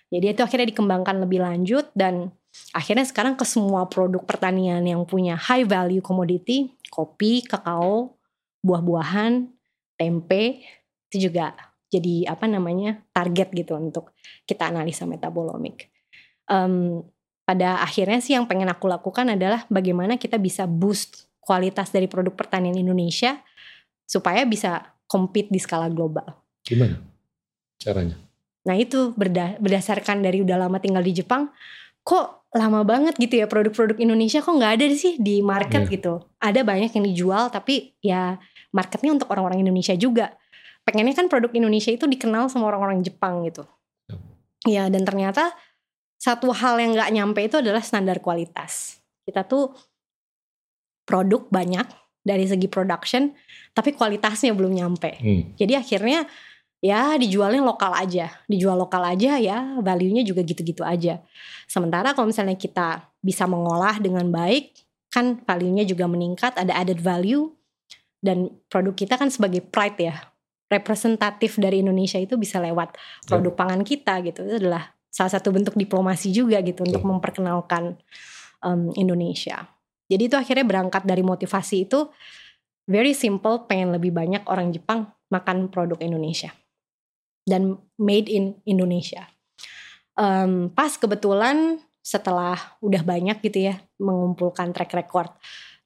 Jadi itu akhirnya dikembangkan lebih lanjut dan Akhirnya sekarang ke semua produk pertanian yang punya high value commodity, kopi, kakao, buah-buahan, tempe, itu juga jadi apa namanya target gitu untuk kita analisa metabolomik. Um, pada akhirnya sih yang pengen aku lakukan adalah bagaimana kita bisa boost kualitas dari produk pertanian Indonesia supaya bisa compete di skala global. Gimana caranya? Nah itu berda berdasarkan dari udah lama tinggal di Jepang, kok lama banget gitu ya produk-produk Indonesia kok nggak ada sih di market yeah. gitu. Ada banyak yang dijual tapi ya marketnya untuk orang-orang Indonesia juga. Pengennya kan produk Indonesia itu dikenal sama orang-orang Jepang gitu. Ya dan ternyata satu hal yang nggak nyampe itu adalah standar kualitas. Kita tuh produk banyak dari segi production tapi kualitasnya belum nyampe. Hmm. Jadi akhirnya ya dijualnya lokal aja. Dijual lokal aja ya value-nya juga gitu-gitu aja. Sementara kalau misalnya kita bisa mengolah dengan baik kan value-nya juga meningkat ada added value dan produk kita kan sebagai pride ya representatif dari Indonesia itu bisa lewat produk pangan kita gitu. Itu adalah salah satu bentuk diplomasi juga gitu untuk memperkenalkan um, Indonesia. Jadi itu akhirnya berangkat dari motivasi itu very simple pengen lebih banyak orang Jepang makan produk Indonesia dan made in Indonesia. Um, pas kebetulan setelah udah banyak gitu ya mengumpulkan track record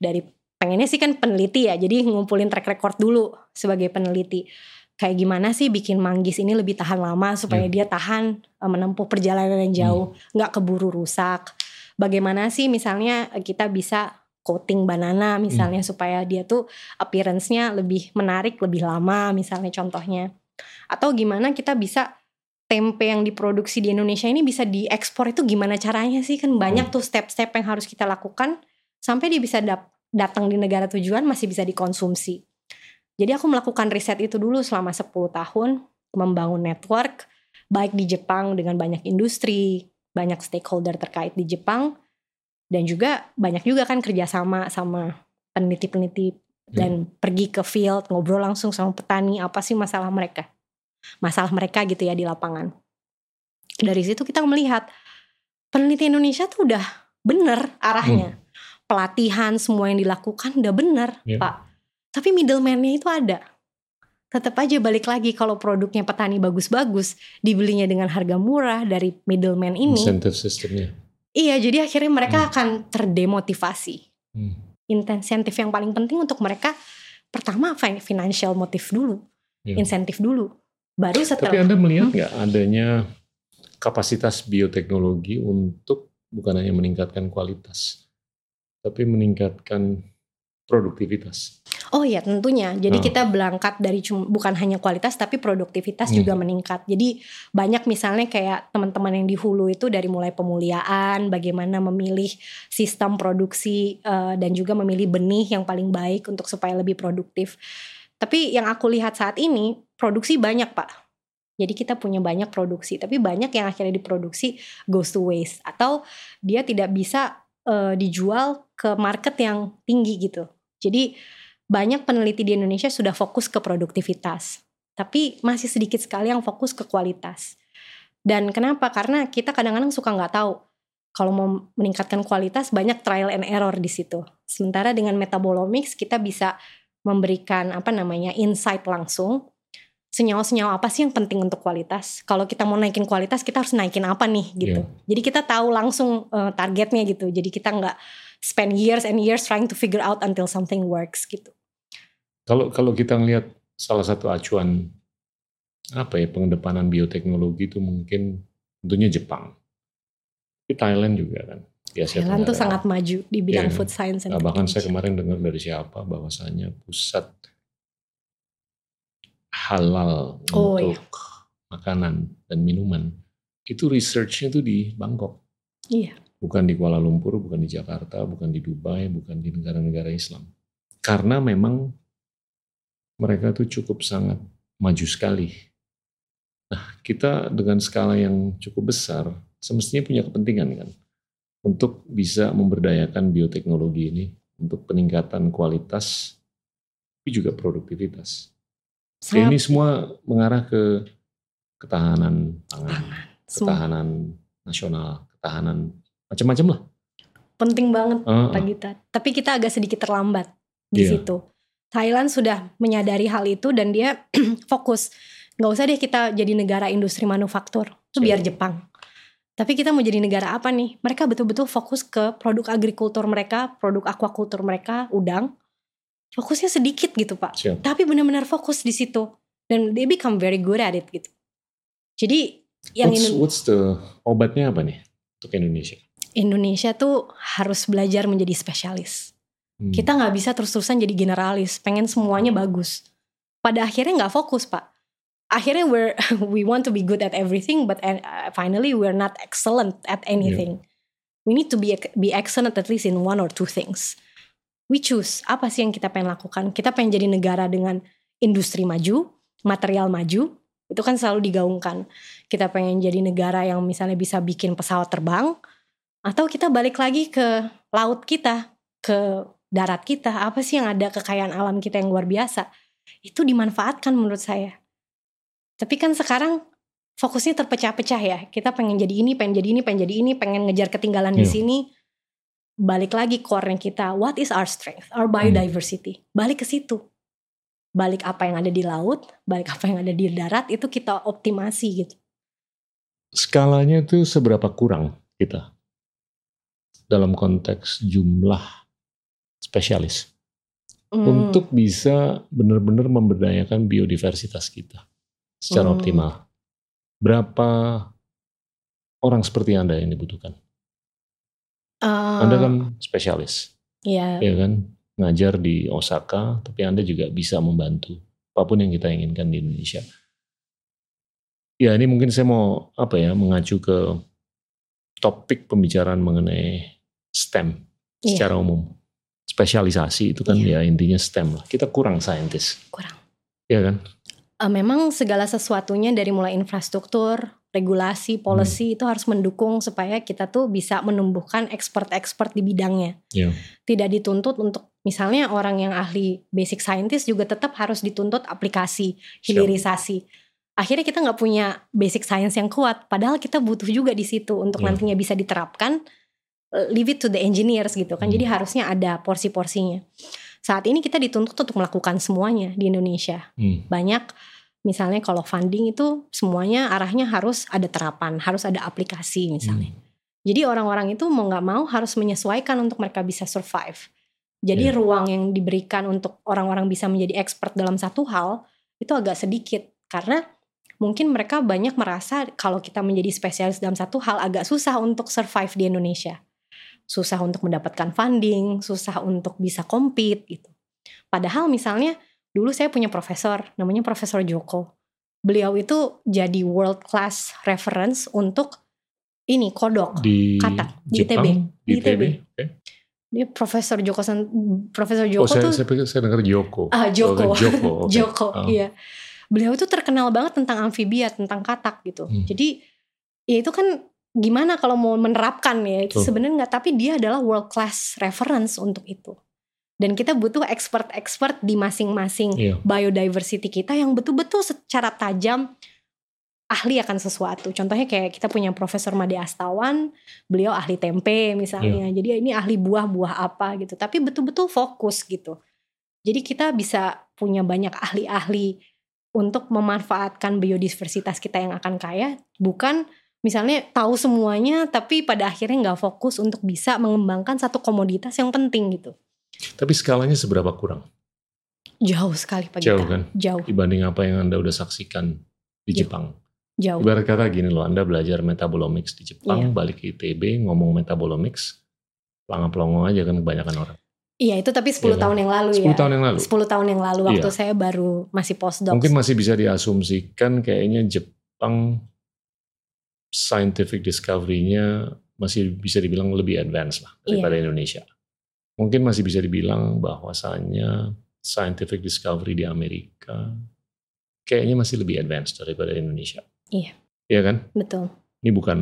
dari pengennya sih kan peneliti ya jadi ngumpulin track record dulu sebagai peneliti kayak gimana sih bikin manggis ini lebih tahan lama supaya hmm. dia tahan uh, menempuh perjalanan yang jauh hmm. nggak hmm. keburu rusak bagaimana sih misalnya kita bisa coating banana misalnya hmm. supaya dia tuh appearance-nya lebih menarik lebih lama misalnya contohnya atau gimana kita bisa tempe yang diproduksi di Indonesia ini bisa diekspor itu gimana caranya sih? Kan banyak hmm. tuh step-step yang harus kita lakukan sampai dia bisa dap datang di negara tujuan masih bisa dikonsumsi. Jadi aku melakukan riset itu dulu selama 10 tahun, membangun network baik di Jepang dengan banyak industri, banyak stakeholder terkait di Jepang dan juga banyak juga kan kerjasama sama peneliti-peneliti dan hmm. pergi ke field ngobrol langsung sama petani apa sih masalah mereka masalah mereka gitu ya di lapangan dari situ kita melihat peneliti Indonesia tuh udah bener arahnya hmm. pelatihan semua yang dilakukan udah bener yeah. pak tapi middleman-nya itu ada tetap aja balik lagi kalau produknya petani bagus-bagus dibelinya dengan harga murah dari middleman ini incentive systemnya iya jadi akhirnya mereka hmm. akan terdemotivasi hmm insentif yang paling penting untuk mereka pertama financial motif dulu, ya. insentif dulu. Baru setelah Tapi Anda melihat nggak hmm? adanya kapasitas bioteknologi untuk bukan hanya meningkatkan kualitas, tapi meningkatkan produktivitas. Oh iya tentunya. Jadi Oh. kita berangkat dari bukan hanya kualitas tapi produktivitas Hmm. juga meningkat. Jadi banyak misalnya kayak teman-teman yang di hulu itu dari mulai pemuliaan, bagaimana memilih sistem produksi eh, dan juga memilih benih yang paling baik untuk supaya lebih produktif. Tapi yang aku lihat saat ini produksi banyak pak. Jadi kita punya banyak produksi, tapi banyak yang akhirnya diproduksi goes to waste atau dia tidak bisa eh, dijual ke market yang tinggi gitu. Jadi banyak peneliti di Indonesia sudah fokus ke produktivitas, tapi masih sedikit sekali yang fokus ke kualitas. Dan kenapa? Karena kita kadang-kadang suka nggak tahu kalau mau meningkatkan kualitas banyak trial and error di situ. Sementara dengan metabolomics kita bisa memberikan apa namanya insight langsung senyawa-senyawa apa sih yang penting untuk kualitas. Kalau kita mau naikin kualitas kita harus naikin apa nih gitu. Jadi kita tahu langsung eh, targetnya gitu. Jadi kita nggak spend years and years trying to figure out until something works gitu. Kalau kalau kita ngelihat salah satu acuan apa ya pengedepanan bioteknologi itu mungkin tentunya Jepang. Tapi Thailand juga kan. Asia Thailand tuh sangat maju di bidang Iya. food science and Nah, bahkan saya kemarin dengar dari siapa bahwasanya pusat halal Oh, untuk makanan dan minuman itu researchnya tuh di Bangkok, Iya. bukan di Kuala Lumpur, bukan di Jakarta, bukan di Dubai, bukan di negara-negara Islam. Karena memang mereka tuh cukup sangat maju sekali. Nah, kita dengan skala yang cukup besar, semestinya punya kepentingan kan untuk bisa memberdayakan bioteknologi ini untuk peningkatan kualitas, tapi juga produktivitas. Ya, Sangat ini semua mengarah ke ketahanan pangan, semua ketahanan nasional, ketahanan macam-macam lah. penting banget Ah, Pak ah. Gita. Tapi kita agak sedikit terlambat di Iya. situ. Thailand sudah menyadari hal itu dan dia fokus. Nggak usah deh kita jadi negara industri manufaktur. Itu biar Siap. Jepang. Tapi kita mau jadi negara apa nih? Mereka betul-betul fokus ke produk agrikultur mereka, produk aquaculture mereka, udang. Fokusnya sedikit gitu Pak. Siap. Tapi benar-benar fokus di situ. Dan they become very good at it gitu. Jadi yang What's, what's the obatnya apa nih untuk Indonesia? Indonesia tuh harus belajar menjadi spesialis. Hmm. Kita nggak bisa terus-terusan jadi generalis, pengen semuanya bagus. Pada akhirnya nggak fokus pak. Akhirnya we're we want to be good at everything, but uh, finally we're not excellent at anything. We need to be be excellent at least in one or two things. We choose apa sih yang kita pengen lakukan. Kita pengen jadi negara dengan industri maju, material maju, itu kan selalu digaungkan. Kita pengen jadi negara yang misalnya bisa bikin pesawat terbang, atau kita balik lagi ke laut kita, ke darat kita, apa sih yang ada kekayaan alam kita yang luar biasa. Itu dimanfaatkan menurut saya. Tapi kan sekarang fokusnya terpecah-pecah ya. Kita pengen jadi ini, pengen jadi ini, pengen jadi ini, pengen ngejar ketinggalan di Iya. sini. Balik lagi core-nya kita, what is our strength? Our biodiversity. Balik ke situ. Balik apa yang ada di laut, balik apa yang ada di darat, itu kita optimasi gitu. Skalanya tuh seberapa kurang kita dalam konteks jumlah spesialis Hmm. untuk bisa benar-benar memberdayakan biodiversitas kita secara Hmm. optimal. Berapa orang seperti Anda yang dibutuhkan? Eh, Anda kan spesialis, ya, ya kan? Ngajar di Osaka, tapi Anda juga bisa membantu apa pun yang kita inginkan di Indonesia. Ya, ini mungkin saya mau apa ya, mengacu ke topik pembicaraan mengenai STEM Iya. secara umum. Spesialisasi itu kan Iya. ya intinya STEM lah. Kita kurang saintis, kurang. ya kan? Eh, memang segala sesuatunya dari mulai infrastruktur, regulasi, policy itu harus mendukung supaya kita tuh bisa menumbuhkan expert-expert di bidangnya. Iya. Tidak dituntut untuk misalnya orang yang ahli basic scientist juga tetap harus dituntut aplikasi, hilirisasi. Akhirnya kita nggak punya basic science yang kuat, padahal kita butuh juga di situ untuk Iya. nantinya bisa diterapkan. eh, Leave it to the engineers gitu kan. Hmm. Jadi harusnya ada porsi-porsinya. Saat ini kita dituntut untuk melakukan semuanya di Indonesia Hmm. banyak misalnya kalau funding itu semuanya arahnya harus ada terapan, harus ada aplikasi misalnya. Hmm. Jadi orang-orang itu mau nggak mau harus menyesuaikan untuk mereka bisa survive. Jadi Iya. ruang yang diberikan untuk orang-orang bisa menjadi expert dalam satu hal itu agak sedikit karena mungkin mereka banyak merasa kalau kita menjadi spesialis dalam satu hal agak susah untuk survive di Indonesia. Susah untuk mendapatkan funding, susah untuk bisa compete gitu. Padahal misalnya dulu saya punya profesor namanya Profesor Joko. Beliau itu jadi world class reference untuk ini kodok di kata di Jepang, ITB. di ITB. Oke. Dia Profesor Joko Profesor Joko Oh, saya, tuh saya, pikir- saya dengar Joko. Ah, Joko. Oh, Joko. oke. Joko, Oh. iya. Beliau itu terkenal banget tentang amfibia, tentang katak gitu. Hmm. Jadi ya itu kan gimana kalau mau menerapkan ya itu sebenarnya nggak tapi dia adalah world class reference untuk itu. Dan kita butuh expert-expert di masing-masing Iya. biodiversity kita yang betul-betul secara tajam ahli akan sesuatu. Contohnya kayak kita punya Profesor Made Astawan, beliau ahli tempe misalnya. Iya. Jadi ini ahli buah-buah apa gitu. Tapi betul-betul fokus gitu. Jadi kita bisa punya banyak ahli-ahli untuk memanfaatkan biodiversitas kita yang akan kaya, bukan misalnya tahu semuanya tapi pada akhirnya nggak fokus untuk bisa mengembangkan satu komoditas yang penting gitu. Tapi skalanya seberapa kurang Jauh sekali Pak Jauh kan? Jauh, dibanding apa yang Anda udah saksikan di Jauh. Jepang? jauh. Ibarat kata gini loh, Anda belajar metabolomics di Jepang, Iya. balik ke ITB, ngomong metabolomics, pelangga-pelongo aja kan kebanyakan orang. Iya itu tapi 10 Iya kan? tahun yang lalu 10 ya. tahun yang lalu. 10 tahun yang lalu waktu Iya. saya baru masih postdoc. Mungkin masih bisa diasumsikan kayaknya Jepang scientific discovery-nya masih bisa dibilang lebih advance lah Iya. daripada Indonesia. Mungkin masih bisa dibilang bahwasannya scientific discovery di Amerika kayaknya masih lebih advance daripada Indonesia. Iya. Iya kan? Betul. Ini bukan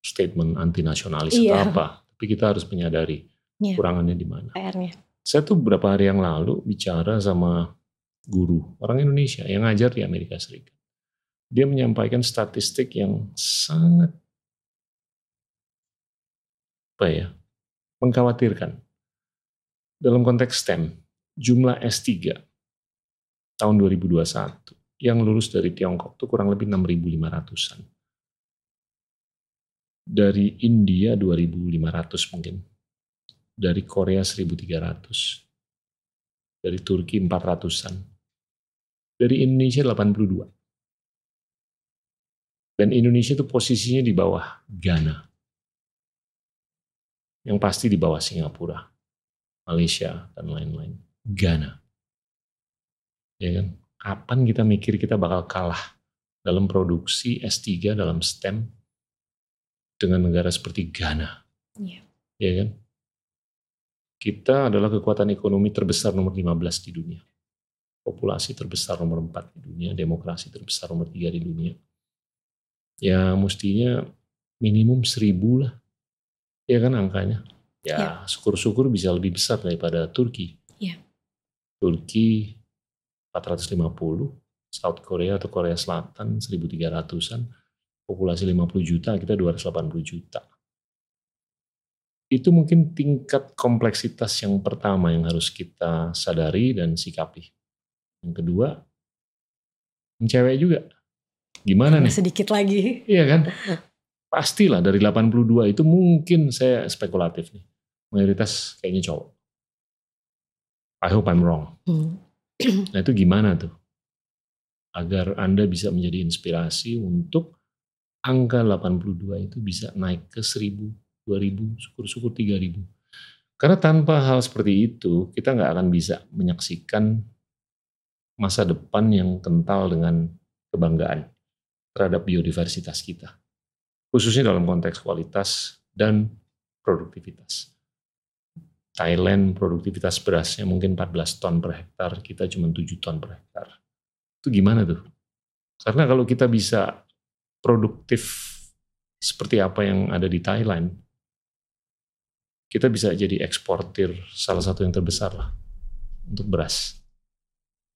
statement anti nasionalis Iya. atau apa, tapi kita harus menyadari Iya. kurangannya di mana. PR-nya. Saya tuh beberapa hari yang lalu bicara sama guru orang Indonesia yang ngajar di Amerika Serikat. Dia menyampaikan statistik yang sangat apa ya, mengkhawatirkan. Dalam konteks STEM, jumlah S3 tahun 2021 yang lulus dari Tiongkok itu kurang lebih 6.500-an. Dari India 2.500 mungkin dari Korea 1300, dari Turki 400-an, dari Indonesia 82. Dan Indonesia itu posisinya di bawah Ghana. Yang pasti di bawah Singapura, Malaysia, dan lain-lain. Ghana. Ya kan? Kapan kita mikir kita bakal kalah dalam produksi S3 dalam STEM dengan negara seperti Ghana? Iya. Ya kan? Kita adalah kekuatan ekonomi terbesar nomor 15 di dunia. Populasi terbesar nomor 4 di dunia, demokrasi terbesar nomor 3 di dunia. Ya mestinya minimum seribu lah. Ya kan angkanya. Ya Ya. syukur-syukur bisa lebih besar daripada Turki. Ya. Turki 450, South Korea atau Korea Selatan 1300-an, populasi 50 juta, kita 280 juta itu mungkin tingkat kompleksitas yang pertama yang harus kita sadari dan sikapi. Yang kedua, cewek juga. Gimana nih? Sedikit lagi. Iya kan? Pastilah dari 82 itu mungkin saya spekulatif nih. Mayoritas kayaknya cowok. I hope I'm wrong. Hmm. Nah itu gimana tuh? Agar Anda bisa menjadi inspirasi untuk angka 82 itu bisa naik ke 1000 2000, syukur-syukur 3000. Karena tanpa hal seperti itu, kita nggak akan bisa menyaksikan masa depan yang kental dengan kebanggaan terhadap biodiversitas kita. Khususnya dalam konteks kualitas dan produktivitas. Thailand produktivitas berasnya mungkin 14 ton per hektar, kita cuma 7 ton per hektar. Itu gimana tuh? Karena kalau kita bisa produktif seperti apa yang ada di Thailand, kita bisa jadi eksportir salah satu yang terbesar lah untuk beras.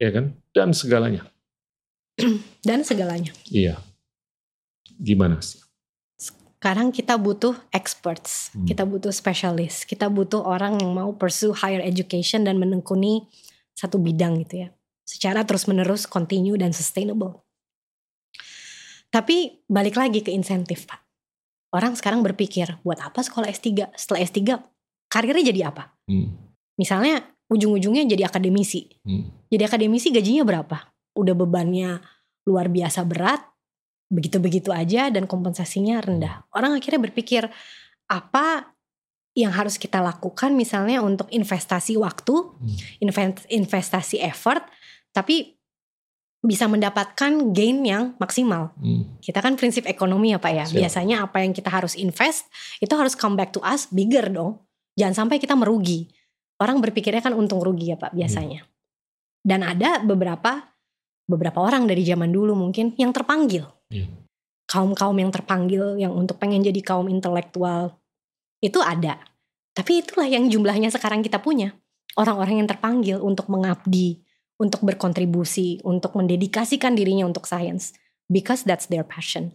Ya kan? Dan segalanya. Dan segalanya. Iya. Gimana sih? Sekarang kita butuh experts, Hmm. kita butuh spesialis, kita butuh orang yang mau pursue higher education dan menekuni satu bidang gitu ya. Secara terus-menerus continue dan sustainable. Tapi balik lagi ke insentif, Pak. Orang sekarang berpikir, buat apa sekolah S3? Setelah S3, karirnya jadi apa? Hmm. Misalnya ujung-ujungnya jadi akademisi. Hmm. Jadi akademisi gajinya berapa? Udah bebannya luar biasa berat, begitu-begitu aja dan kompensasinya rendah. Orang akhirnya berpikir, apa yang harus kita lakukan misalnya untuk investasi waktu, Hmm. investasi effort, tapi bisa mendapatkan gain yang maksimal. Hmm. Kita kan prinsip ekonomi ya Pak ya. Siap. Biasanya apa yang kita harus invest itu harus come back to us bigger dong. Jangan sampai kita merugi. Orang berpikirnya kan untung rugi ya Pak biasanya. Dan ada beberapa beberapa orang dari zaman dulu mungkin yang terpanggil. Iya. Kaum-kaum yang terpanggil yang untuk pengen jadi kaum intelektual itu ada. Tapi itulah yang jumlahnya sekarang kita punya. Orang-orang yang terpanggil untuk mengabdi, untuk berkontribusi, untuk mendedikasikan dirinya untuk sains. Because that's their passion.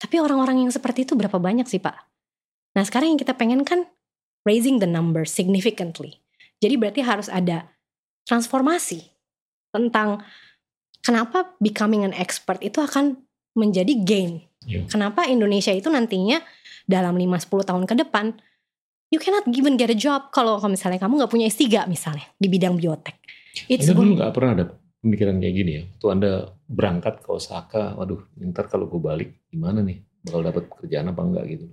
Tapi orang-orang yang seperti itu berapa banyak sih Pak? Nah sekarang yang kita pengen kan raising the number significantly. Jadi berarti harus ada transformasi tentang kenapa becoming an expert itu akan menjadi gain. Iya. Kenapa Indonesia itu nantinya dalam 5-10 tahun ke depan you cannot even get a job kalau misalnya kamu nggak punya S3 misalnya di bidang biotek. It's Anda dulu nggak pernah ada pemikiran kayak gini ya? Tuh Anda berangkat ke Osaka, waduh, ntar kalau gue balik gimana nih? Bakal dapat pekerjaan apa enggak gitu?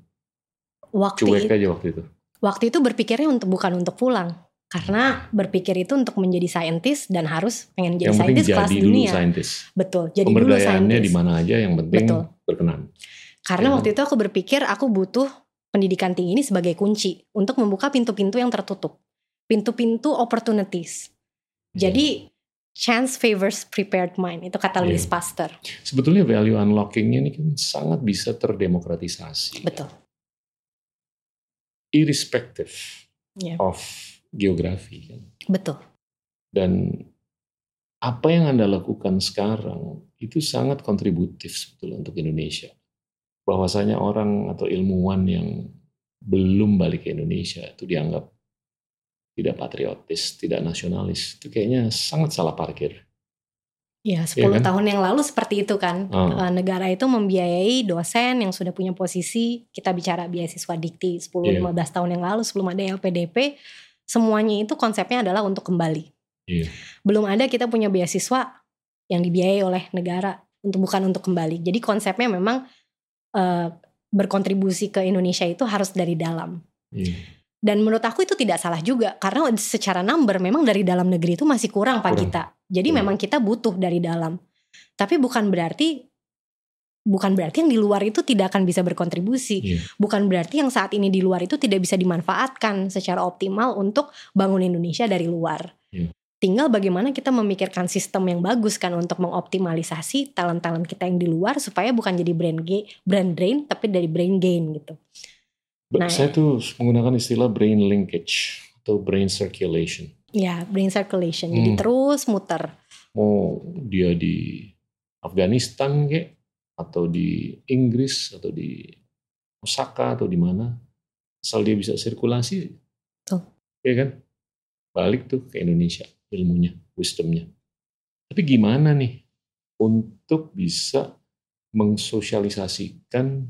waktu Cuek itu, aja waktu itu. waktu itu berpikirnya untuk bukan untuk pulang karena berpikir itu untuk menjadi saintis dan harus pengen jadi saintis kelas jadi dulu dunia. saintis. Betul, jadi dulu saintis. di mana aja, yang penting Betul. berkenan. Karena Ya. waktu itu aku berpikir aku butuh pendidikan tinggi ini sebagai kunci untuk membuka pintu-pintu yang tertutup. Pintu-pintu opportunities. Jadi chance favors prepared mind itu kata Louis Iya. Pasteur. Sebetulnya value unlockingnya ini kan sangat bisa terdemokratisasi. Betul. Irrespective Iya. of geografi kan. Betul. Dan apa yang Anda lakukan sekarang itu sangat kontributif sebetulnya untuk Indonesia. Bahwasanya orang atau ilmuwan yang belum balik ke Indonesia itu dianggap tidak patriotis, tidak nasionalis. Itu kayaknya sangat salah parkir. Ya, 10 Iya kan? tahun yang lalu seperti itu kan. Ah. Eh, negara itu membiayai dosen yang sudah punya posisi, kita bicara beasiswa dikti 10-15 tahun yang lalu sebelum ada LPDP, semuanya itu konsepnya adalah untuk kembali. Iya. Belum ada kita punya beasiswa yang dibiayai oleh negara untuk bukan untuk kembali. Jadi konsepnya memang eh, berkontribusi ke Indonesia itu harus dari dalam. Iya. Dan menurut aku itu tidak salah juga karena secara number memang dari dalam negeri itu masih kurang Pak Kurang. kita. Jadi Kurang. memang kita butuh dari dalam. Tapi bukan berarti bukan berarti yang di luar itu tidak akan bisa berkontribusi. Iya. Bukan berarti yang saat ini di luar itu tidak bisa dimanfaatkan secara optimal untuk bangun Indonesia dari luar. Iya. Tinggal bagaimana kita memikirkan sistem yang bagus kan untuk mengoptimalisasi talent-talent kita yang di luar supaya bukan jadi brand gain, brand drain tapi dari brain gain gitu. Nah, Saya tuh menggunakan istilah brain linkage atau brain circulation. Ya, brain circulation. Jadi Hmm. terus muter. Mau dia di Afghanistan kek, atau di Inggris, atau di Osaka, atau di mana. Asal dia bisa sirkulasi. Betul. Iya kan? Balik tuh ke Indonesia ilmunya, wisdomnya. Tapi gimana nih untuk bisa mensosialisasikan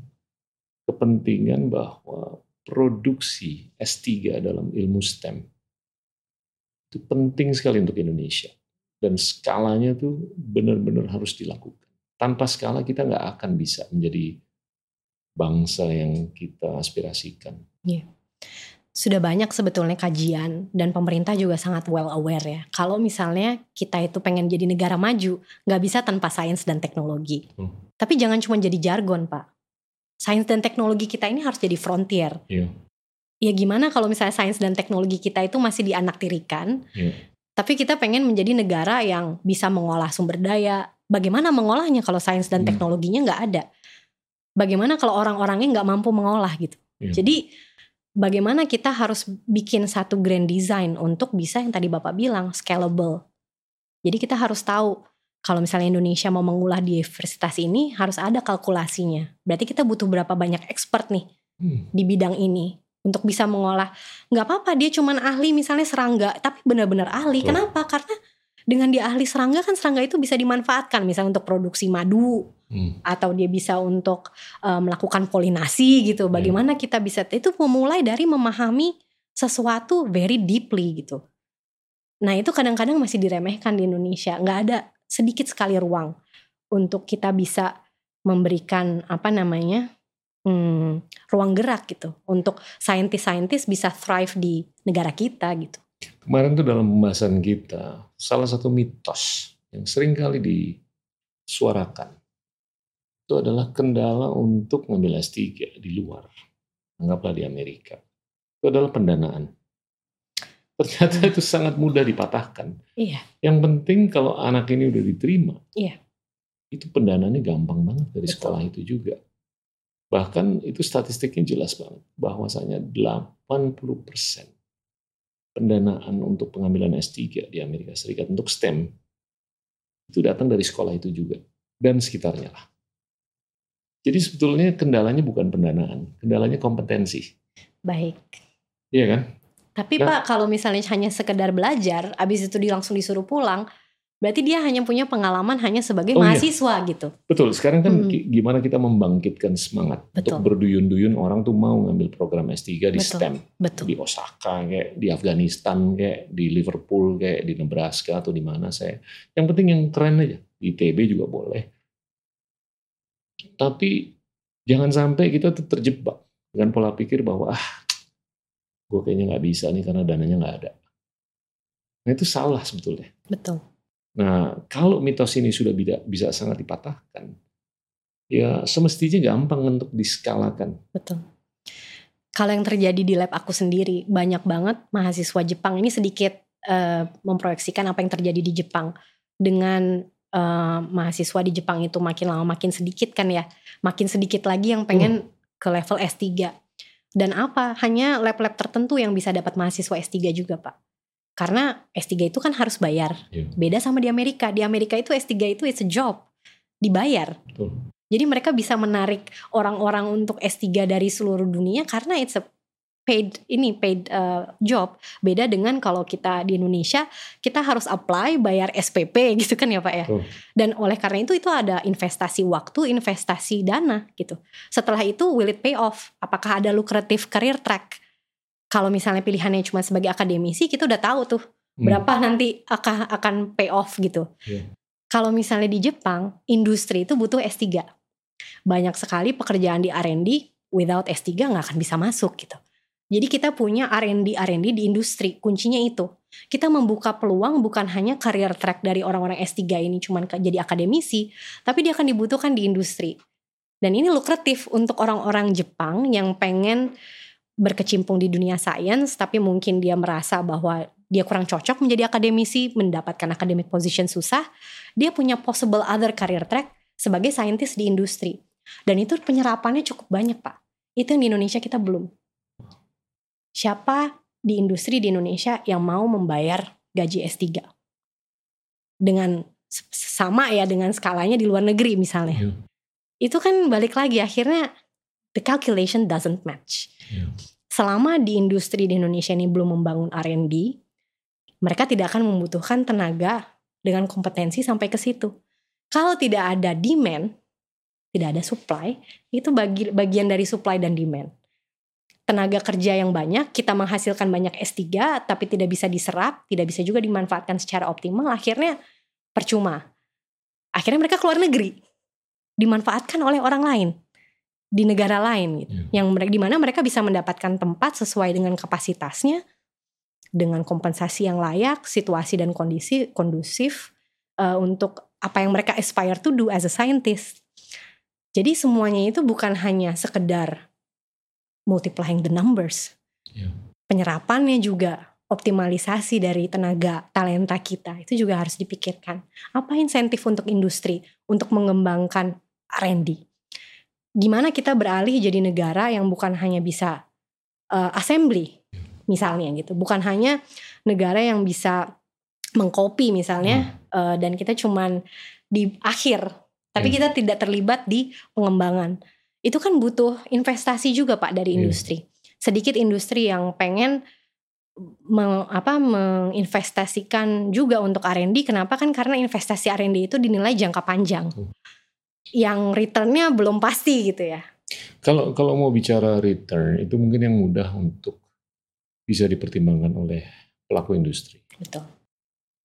kepentingan bahwa produksi S3 dalam ilmu STEM itu penting sekali untuk Indonesia dan skalanya tuh benar-benar harus dilakukan. Tanpa skala kita nggak akan bisa menjadi bangsa yang kita aspirasikan. Sudah banyak sebetulnya kajian dan pemerintah juga sangat well aware ya. Kalau misalnya kita itu pengen jadi negara maju, nggak bisa tanpa sains dan teknologi. Hmm. Tapi jangan cuma jadi jargon, Pak. Sains dan teknologi kita ini harus jadi frontier. Iya. Ya gimana kalau misalnya sains dan teknologi kita itu masih dianaktirikan, Iya. tapi kita pengen menjadi negara yang bisa mengolah sumber daya. Bagaimana mengolahnya kalau sains dan Hmm. teknologinya nggak ada? Bagaimana kalau orang-orangnya nggak mampu mengolah gitu? Iya. Jadi bagaimana kita harus bikin satu grand design untuk bisa yang tadi Bapak bilang scalable. Jadi kita harus tahu kalau misalnya Indonesia mau mengolah di universitas ini harus ada kalkulasinya. Berarti kita butuh berapa banyak expert nih Hmm. di bidang ini untuk bisa mengolah. Nggak apa-apa dia cuman ahli misalnya serangga, tapi benar-benar ahli. Betul. Kenapa? Karena dengan dia ahli serangga kan serangga itu bisa dimanfaatkan misalnya untuk produksi madu Hmm. atau dia bisa untuk eh, melakukan polinasi gitu. Bagaimana kita bisa itu memulai dari memahami sesuatu very deeply gitu. Nah itu kadang-kadang masih diremehkan di Indonesia. Nggak ada sedikit sekali ruang untuk kita bisa memberikan apa namanya hmm, ruang gerak gitu untuk saintis-saintis bisa thrive di negara kita gitu. Kemarin tuh dalam pembahasan kita, salah satu mitos yang sering kali disuarakan itu adalah kendala untuk ngambil S3 di luar. Anggaplah di Amerika. Itu adalah pendanaan. Ternyata itu sangat mudah dipatahkan. Iya. Yang penting kalau anak ini udah diterima, Iya. itu pendanaannya gampang banget dari Betul. sekolah itu juga. Bahkan itu statistiknya jelas banget. Bahwasanya 80% pendanaan untuk pengambilan S3 di Amerika Serikat untuk STEM itu datang dari sekolah itu juga. Dan sekitarnya lah. Jadi sebetulnya kendalanya bukan pendanaan, kendalanya kompetensi. Baik. Iya kan? Tapi Nah. Pak kalau misalnya hanya sekedar belajar, abis itu langsung disuruh pulang, berarti dia hanya punya pengalaman hanya sebagai Oh, iya. mahasiswa gitu. Betul, sekarang kan gi- gimana kita membangkitkan semangat Betul. untuk berduyun-duyun orang tuh mau ngambil program S3 di Betul. STEM. Betul. di Osaka kayak di Afghanistan kayak di Liverpool kayak di Nebraska atau di mana saya yang penting yang keren aja di ITB juga boleh tapi jangan sampai kita tuh terjebak dengan pola pikir bahwa ah gue kayaknya nggak bisa nih karena dananya nggak ada nah itu salah sebetulnya Betul. Nah kalau mitos ini sudah bisa, bisa sangat dipatahkan ya semestinya gampang untuk diskalakan Betul. Kalau yang terjadi di lab aku sendiri, banyak banget mahasiswa Jepang ini sedikit eh, memproyeksikan apa yang terjadi di Jepang dengan eh, mahasiswa di Jepang itu makin lama makin sedikit kan ya, makin sedikit lagi yang pengen ke level S3. Dan apa? Hanya lab-lab tertentu yang bisa dapat mahasiswa S3 juga, Pak. Karena S3 itu kan harus bayar. Iya. Beda sama di Amerika. Di Amerika itu S3 itu it's a job. Dibayar. Betul. Jadi mereka bisa menarik orang-orang untuk S3 dari seluruh dunia karena it's a paid ini paid uh, job. Beda dengan kalau kita di Indonesia kita harus apply bayar SPP gitu kan ya Pak ya. Betul. Dan oleh karena itu itu ada investasi waktu, investasi dana gitu. Setelah itu will it pay off? Apakah ada lucrative career track? Kalau misalnya pilihannya cuma sebagai akademisi kita udah tahu tuh Hmm. berapa nanti akan akan pay off gitu. Iya. Kalau misalnya di Jepang, industri itu butuh S3. Banyak sekali pekerjaan di R&D without S3 nggak akan bisa masuk gitu. Jadi kita punya R&D R&D di industri, kuncinya itu. Kita membuka peluang bukan hanya career track dari orang-orang S3 ini cuman jadi akademisi, tapi dia akan dibutuhkan di industri. Dan ini lukratif untuk orang-orang Jepang yang pengen berkecimpung di dunia sains, tapi mungkin dia merasa bahwa dia kurang cocok menjadi akademisi, mendapatkan academic position susah, dia punya possible other career track sebagai saintis di industri. Dan itu penyerapannya cukup banyak, Pak. Itu yang di Indonesia kita belum. Siapa di industri di Indonesia yang mau membayar gaji S3? Dengan sama ya dengan skalanya di luar negeri misalnya. Iya. Itu kan balik lagi akhirnya the calculation doesn't match. Iya. Selama di industri di Indonesia ini belum membangun R&D, mereka tidak akan membutuhkan tenaga dengan kompetensi sampai ke situ. Kalau tidak ada demand, tidak ada supply, itu bagi, bagian dari supply dan demand. Tenaga kerja yang banyak, kita menghasilkan banyak S3, tapi tidak bisa diserap, tidak bisa juga dimanfaatkan secara optimal, akhirnya percuma. Akhirnya mereka keluar negeri, dimanfaatkan oleh orang lain di negara lain gitu. Iya. Yang mereka di mana mereka bisa mendapatkan tempat sesuai dengan kapasitasnya dengan kompensasi yang layak, situasi dan kondisi kondusif uh, untuk apa yang mereka aspire to do as a scientist. Jadi semuanya itu bukan hanya sekedar multiplying the numbers. Iya. Penyerapannya juga optimalisasi dari tenaga talenta kita itu juga harus dipikirkan. Apa insentif untuk industri untuk mengembangkan R&D? Gimana kita beralih jadi negara yang bukan hanya bisa uh, assembly misalnya gitu, bukan hanya negara yang bisa mengcopy misalnya uh, dan kita cuman di akhir, tapi Hmm. kita tidak terlibat di pengembangan. Itu kan butuh investasi juga Pak dari Iya. industri. Sedikit industri yang pengen meng, apa menginvestasikan juga untuk R&D. Kenapa kan karena investasi R&D itu dinilai jangka panjang. Betul. Yang returnnya belum pasti gitu ya. Kalau kalau mau bicara return itu mungkin yang mudah untuk bisa dipertimbangkan oleh pelaku industri Betul.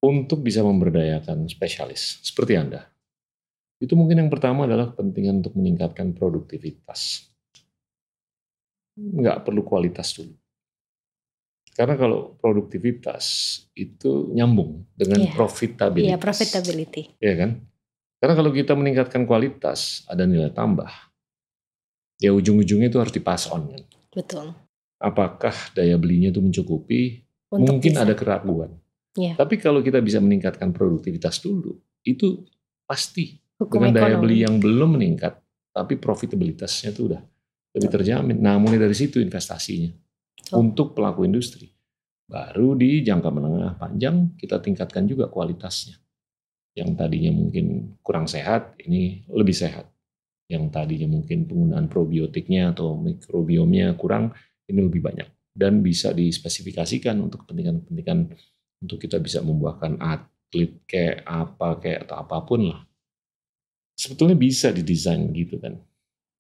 untuk bisa memberdayakan spesialis seperti Anda. Itu mungkin yang pertama adalah kepentingan untuk meningkatkan produktivitas. nggak perlu kualitas dulu. Karena kalau produktivitas itu nyambung dengan Iya. profitabilitas. Iya, profitability. Iya kan? Karena kalau kita meningkatkan kualitas, ada nilai tambah. Ya ujung-ujungnya itu harus dipas on kan. Betul. Apakah daya belinya itu mencukupi? Untuk Mungkin bisa. ada keraguan. Iya. Tapi kalau kita bisa meningkatkan produktivitas dulu, itu pasti hukum dengan daya ekonomi. beli yang belum meningkat, tapi profitabilitasnya itu udah lebih terjamin. Nah, mulai dari situ investasinya Betul. untuk pelaku industri. Baru di jangka menengah panjang kita tingkatkan juga kualitasnya. Yang tadinya mungkin kurang sehat, ini lebih sehat. Yang tadinya mungkin penggunaan probiotiknya atau mikrobiomnya kurang, ini lebih banyak. Dan bisa dispesifikasikan untuk kepentingan-kepentingan untuk kita bisa membuahkan atlet kayak apa kayak atau apa pun lah. Sebetulnya bisa didesain gitu kan.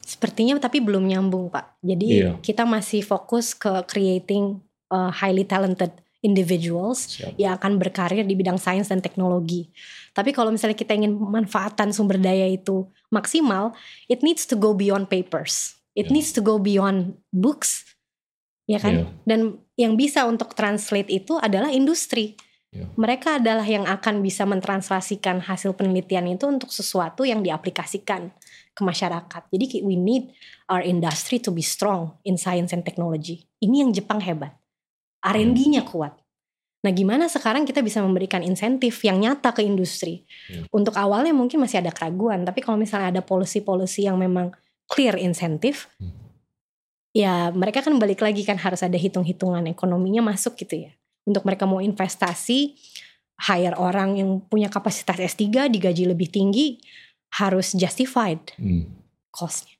Sepertinya tapi belum nyambung Pak. Jadi Iya. kita masih fokus ke creating uh, highly talented individuals Siap. yang akan berkarir di bidang sains dan teknologi. Tapi kalau misalnya kita ingin memanfaatkan sumber daya itu maksimal, it needs to go beyond papers. It Ya. needs to go beyond books. Ya kan? Iya. Dan yang bisa untuk translate itu adalah industri. Ya. Mereka adalah yang akan bisa mentranslasikan hasil penelitian itu untuk sesuatu yang diaplikasikan ke masyarakat. Jadi we need our industry to be strong in science and technology. Ini yang Jepang hebat. R&D-nya kuat. Nah, gimana sekarang kita bisa memberikan insentif yang nyata ke industri? Ya. Untuk awalnya mungkin masih ada keraguan, tapi kalau misalnya ada policy-policy yang memang clear insentif, Hmm. ya mereka kan balik lagi kan harus ada hitung-hitungan ekonominya masuk gitu ya. Untuk mereka mau investasi, hire orang yang punya kapasitas S3 digaji lebih tinggi, harus justified Hmm. cost-nya.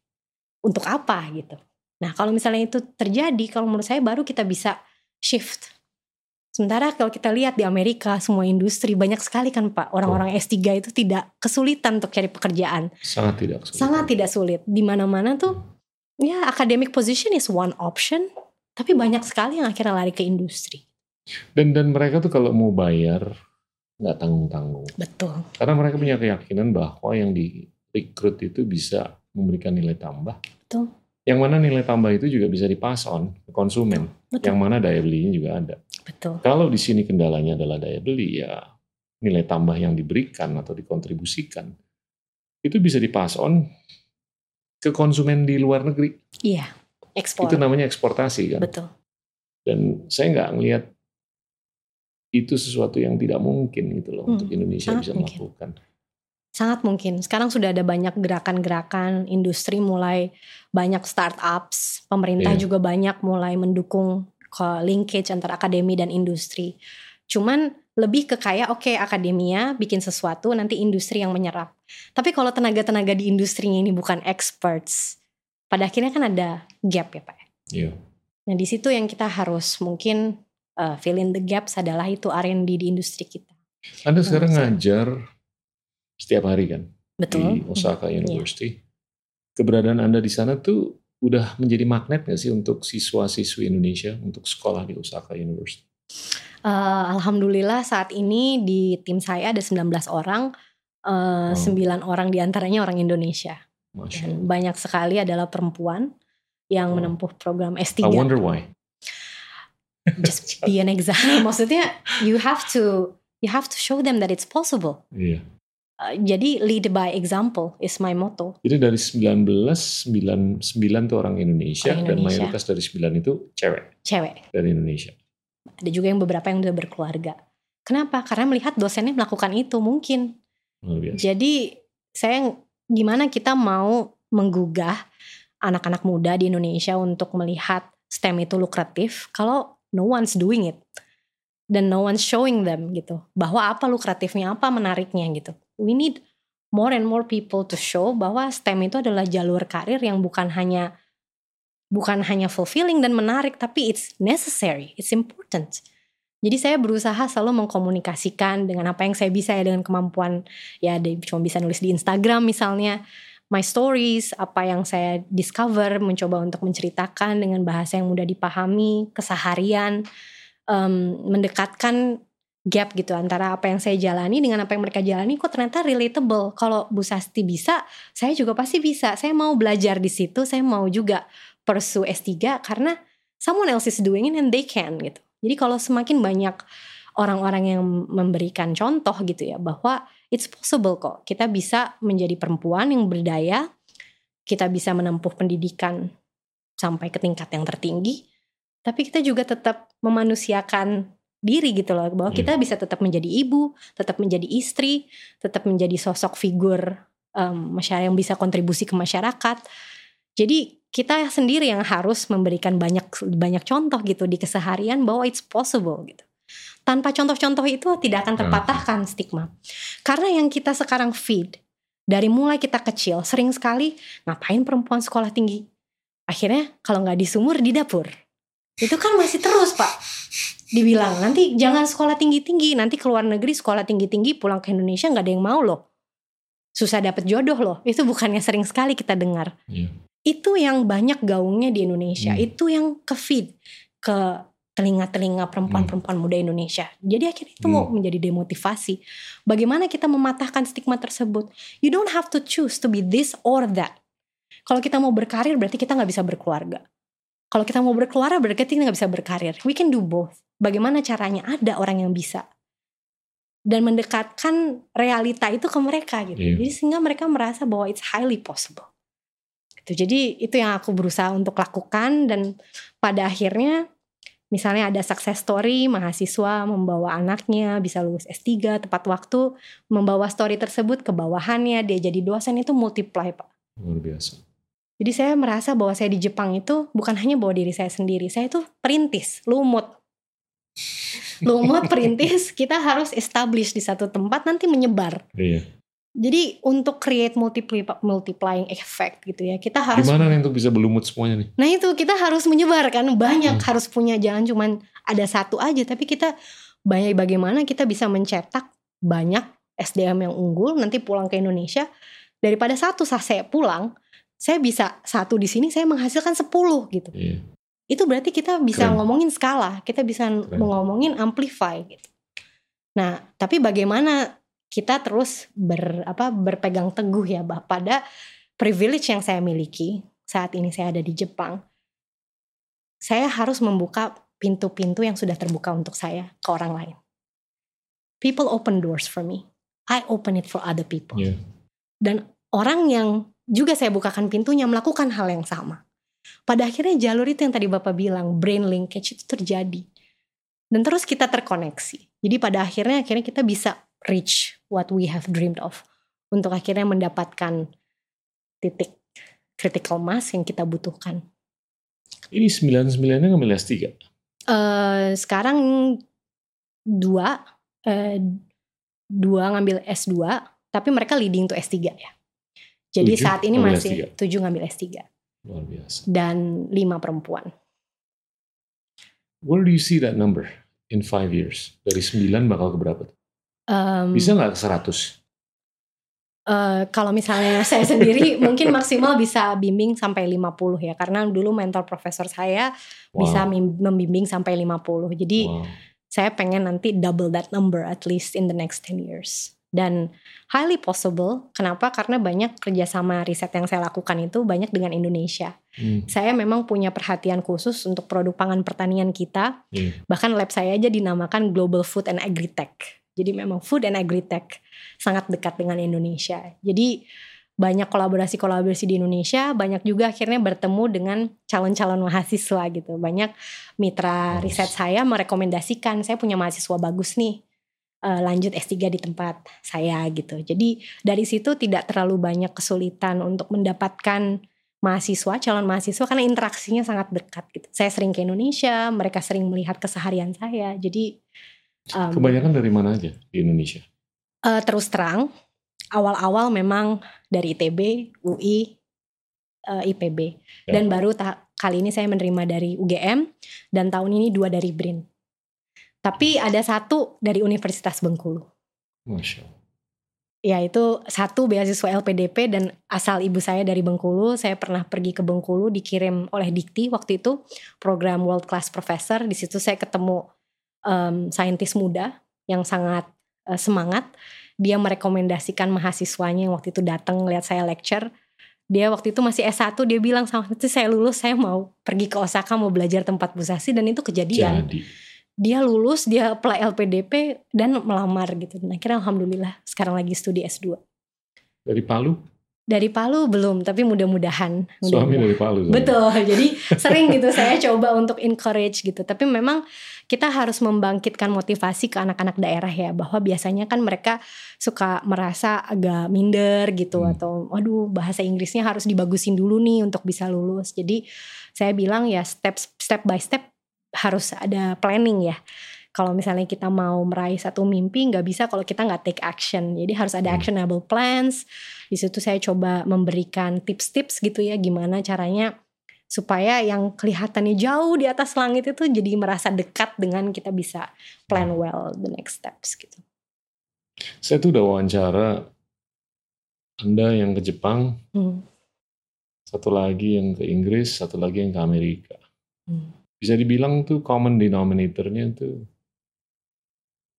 Untuk apa gitu. Nah kalau misalnya itu terjadi, kalau menurut saya baru kita bisa shift. Sementara kalau kita lihat di Amerika, semua industri banyak sekali kan Pak, orang-orang S3 itu tidak kesulitan untuk cari pekerjaan. Sangat tidak kesulitan. Sangat tidak sulit. Di mana-mana tuh ya academic position is one option, tapi banyak sekali yang akhirnya lari ke industri. Dan dan mereka tuh kalau mau bayar nggak tanggung-tanggung. Betul. Karena mereka punya keyakinan bahwa yang direkrut itu bisa memberikan nilai tambah. Betul. Yang mana nilai tambah itu juga bisa dipas on ke konsumen. Betul. Yang mana daya belinya juga ada. Betul. Kalau di sini kendalanya adalah daya beli, ya nilai tambah yang diberikan atau dikontribusikan itu bisa dipas on ke konsumen di luar negeri. Iya. Ekspor. Itu namanya eksportasi kan. Betul. Dan saya nggak ngelihat itu sesuatu yang tidak mungkin gitu loh Hmm, untuk Indonesia sangat bisa mungkin. melakukan. Sangat mungkin. Sekarang sudah ada banyak gerakan-gerakan industri mulai banyak startups, pemerintah Iya. juga banyak mulai mendukung ke linkage antara akademi dan industri. Cuman lebih ke kayak oke akademia bikin sesuatu nanti industri yang menyerap. Tapi kalau tenaga-tenaga di industrinya ini bukan experts, pada akhirnya kan ada gap ya Pak. Iya. Nah di situ yang kita harus mungkin uh, fill in the gaps adalah itu R&D di industri kita. Anda sekarang Nah, ngajar setiap hari kan Betul? di Osaka University. Keberadaan Anda di sana tuh udah menjadi magnet nggak sih untuk siswa-siswi Indonesia untuk sekolah di Osaka University? Eh, Alhamdulillah saat ini di tim saya ada 19 orang, eh, Wow. 9 orang di antaranya orang Indonesia. Dan banyak sekali adalah perempuan yang Wow. menempuh program I S3. wonder why. Just be an example. Maksudnya you have to you have to show them that it's possible. Iya. Eh, jadi lead by example is my motto. Jadi dari 19, 9, 9 tuh orang Indonesia, Orang dan Indonesia. mayoritas dari 9 itu cewek Cewek. dari Indonesia. Ada juga yang beberapa yang udah berkeluarga. Kenapa? Karena melihat dosennya melakukan itu mungkin. Jadi saya gimana kita mau menggugah anak-anak muda di Indonesia untuk melihat STEM itu lukratif kalau no one's doing it dan no one's showing them gitu bahwa apa lukratifnya apa menariknya gitu. We need more and more people to show bahwa STEM itu adalah jalur karir yang bukan hanya bukan hanya fulfilling dan menarik tapi it's necessary, it's important. Jadi saya berusaha selalu mengkomunikasikan dengan apa yang saya bisa ya dengan kemampuan ya cuma bisa nulis di Instagram misalnya my stories apa yang saya discover mencoba untuk menceritakan dengan bahasa yang mudah dipahami keseharian em, mendekatkan gap gitu antara apa yang saya jalani dengan apa yang mereka jalani kok ternyata relatable kalau Bu Sasti bisa saya juga pasti bisa saya mau belajar di situ saya mau juga pursue S3 karena someone else is doing it and they can gitu. Jadi kalau semakin banyak orang-orang yang memberikan contoh gitu ya bahwa it's possible kok kita bisa menjadi perempuan yang berdaya, kita bisa menempuh pendidikan sampai ke tingkat yang tertinggi, tapi kita juga tetap memanusiakan diri gitu loh bahwa kita iya. bisa tetap menjadi ibu, tetap menjadi istri, tetap menjadi sosok figur um, masyarakat yang bisa kontribusi ke masyarakat. Jadi kita sendiri yang harus memberikan banyak banyak contoh gitu di keseharian bahwa it's possible gitu. Tanpa contoh-contoh itu tidak akan terpatahkan stigma. Karena yang kita sekarang feed dari mulai kita kecil sering sekali ngapain perempuan sekolah tinggi. Akhirnya kalau nggak di sumur di dapur. Itu kan masih terus pak dibilang nanti jangan sekolah tinggi-tinggi nanti keluar negeri sekolah tinggi-tinggi pulang ke Indonesia nggak ada yang mau loh susah dapet jodoh loh itu bukannya sering sekali kita dengar yeah. itu yang banyak gaungnya di Indonesia hmm. itu yang ke feed ke telinga-telinga perempuan-perempuan muda Indonesia. Jadi akhirnya itu hmm. mau menjadi demotivasi. Bagaimana kita mematahkan stigma tersebut? You don't have to choose to be this or that. Kalau kita mau berkarir berarti kita nggak bisa berkeluarga. Kalau kita mau berkeluarga berarti kita nggak bisa berkarir. We can do both. Bagaimana caranya? Ada orang yang bisa dan mendekatkan realita itu ke mereka gitu. Yeah. Jadi sehingga mereka merasa bahwa it's highly possible. Gitu. Jadi itu yang aku berusaha untuk lakukan dan pada akhirnya misalnya ada success story mahasiswa membawa anaknya bisa lulus S3 tepat waktu membawa story tersebut ke bawahannya dia jadi dosen itu multiply Pak. Luar biasa. Jadi saya merasa bahwa saya di Jepang itu bukan hanya bawa diri saya sendiri, saya itu perintis, lumut. Lumut perintis kita harus establish di satu tempat nanti menyebar. Iya. Jadi untuk create multiply, multiplying effect gitu ya, kita harus Gimana nih untuk bisa berlumut semuanya nih? Nah itu kita harus menyebar kan banyak hmm. harus punya jangan cuman ada satu aja, tapi kita banyak bagaimana kita bisa mencetak banyak SDM yang unggul nanti pulang ke Indonesia daripada satu saya pulang saya bisa satu di sini saya menghasilkan sepuluh gitu. Iya. Itu berarti kita bisa Keren. ngomongin skala, kita bisa Keren. ngomongin amplify gitu. Nah, tapi bagaimana kita terus ber apa berpegang teguh ya bah pada privilege yang saya miliki saat ini saya ada di Jepang. Saya harus membuka pintu-pintu yang sudah terbuka untuk saya ke orang lain. People open doors for me. I open it for other people. Yeah. Dan orang yang juga saya bukakan pintunya melakukan hal yang sama. Pada akhirnya jalur itu yang tadi Bapak bilang, brain linkage itu terjadi. Dan terus kita terkoneksi. Jadi pada akhirnya akhirnya kita bisa reach what we have dreamed of. Untuk akhirnya mendapatkan titik critical mass yang kita butuhkan. Ini sembilan sembilannya ngambil S3? Uh, sekarang dua, uh, dua ngambil S2, tapi mereka leading to S3 ya. Jadi tujuh saat ini masih S3. tujuh ngambil S3. Luar biasa. Dan lima perempuan. Where do you see that number in five years? Dari sembilan bakal ke berapa? Um, bisa nggak ke seratus? Uh, kalau misalnya saya sendiri mungkin maksimal bisa bimbing sampai 50 ya karena dulu mentor profesor saya wow. bisa membimbing sampai 50. Jadi wow. saya pengen nanti double that number at least in the next 10 years dan highly possible. Kenapa? Karena banyak kerjasama riset yang saya lakukan itu banyak dengan Indonesia. Hmm. Saya memang punya perhatian khusus untuk produk pangan pertanian kita. Hmm. Bahkan lab saya aja dinamakan Global Food and Agritech. Jadi memang food and agritech sangat dekat dengan Indonesia. Jadi banyak kolaborasi-kolaborasi di Indonesia, banyak juga akhirnya bertemu dengan calon-calon mahasiswa gitu. Banyak mitra riset saya merekomendasikan, saya punya mahasiswa bagus nih uh, lanjut S3 di tempat saya gitu. Jadi dari situ tidak terlalu banyak kesulitan untuk mendapatkan mahasiswa, calon mahasiswa karena interaksinya sangat dekat gitu. Saya sering ke Indonesia, mereka sering melihat keseharian saya. Jadi um, kebanyakan dari mana aja di Indonesia? Uh, terus terang, awal-awal memang dari ITB, UI, uh, eh, IPB, ya. dan baru kali ini saya menerima dari UGM dan tahun ini dua dari BRIN. Tapi ada satu dari Universitas Bengkulu. Masya Ya itu satu beasiswa LPDP dan asal ibu saya dari Bengkulu. Saya pernah pergi ke Bengkulu dikirim oleh Dikti waktu itu program World Class Professor. Di situ saya ketemu um, saintis muda yang sangat uh, semangat. Dia merekomendasikan mahasiswanya yang waktu itu datang lihat saya lecture Dia waktu itu masih S1 dia bilang sama saya lulus saya mau pergi ke Osaka mau belajar tempat busasi dan itu kejadian. Jadi, Dia lulus, dia apply LPDP dan melamar gitu. Dan akhirnya alhamdulillah sekarang lagi studi S2. dari Palu, Dari Palu belum, tapi mudah-mudahan. suami mudah-mudahan. dari Palu. soalnya. Betul, jadi sering gitu saya coba untuk encourage gitu. Tapi memang kita harus membangkitkan motivasi ke anak-anak daerah ya, bahwa biasanya kan mereka suka merasa agak minder gitu Hmm. atau, waduh bahasa Inggrisnya harus dibagusin dulu nih untuk bisa lulus. Jadi saya bilang ya step step by step harus ada planning ya. Kalau misalnya kita mau meraih satu mimpi nggak bisa kalau kita nggak take action. Jadi harus ada Hmm. actionable plans. Di situ saya coba memberikan tips-tips gitu ya gimana caranya supaya yang kelihatannya jauh di atas langit itu jadi merasa dekat dengan kita bisa plan well the next steps gitu. Saya tuh udah wawancara Anda yang ke Jepang, Hmm. satu lagi yang ke Inggris, satu lagi yang ke Amerika. Hmm. Bisa dibilang tuh common denominatornya tuh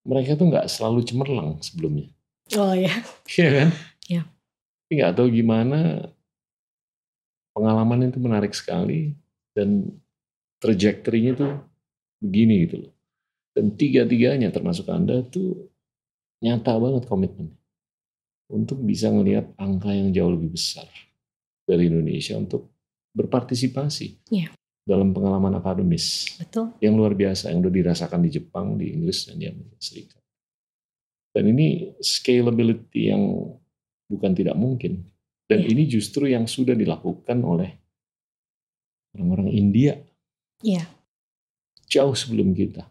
mereka tuh nggak selalu cemerlang sebelumnya. Oh ya. Iya kan? Iya. Tapi nggak tahu gimana pengalaman itu menarik sekali dan trajektorinya tuh begini gitu loh. Dan tiga-tiganya termasuk Anda tuh nyata banget komitmen untuk bisa ngelihat angka yang jauh lebih besar dari Indonesia untuk berpartisipasi Iya. Dalam pengalaman akademis Betul. yang luar biasa yang udah dirasakan di Jepang, di Inggris dan di Amerika Serikat. Dan ini scalability yang bukan tidak mungkin. Dan Iya. ini justru yang sudah dilakukan oleh orang-orang India Iya. jauh sebelum kita.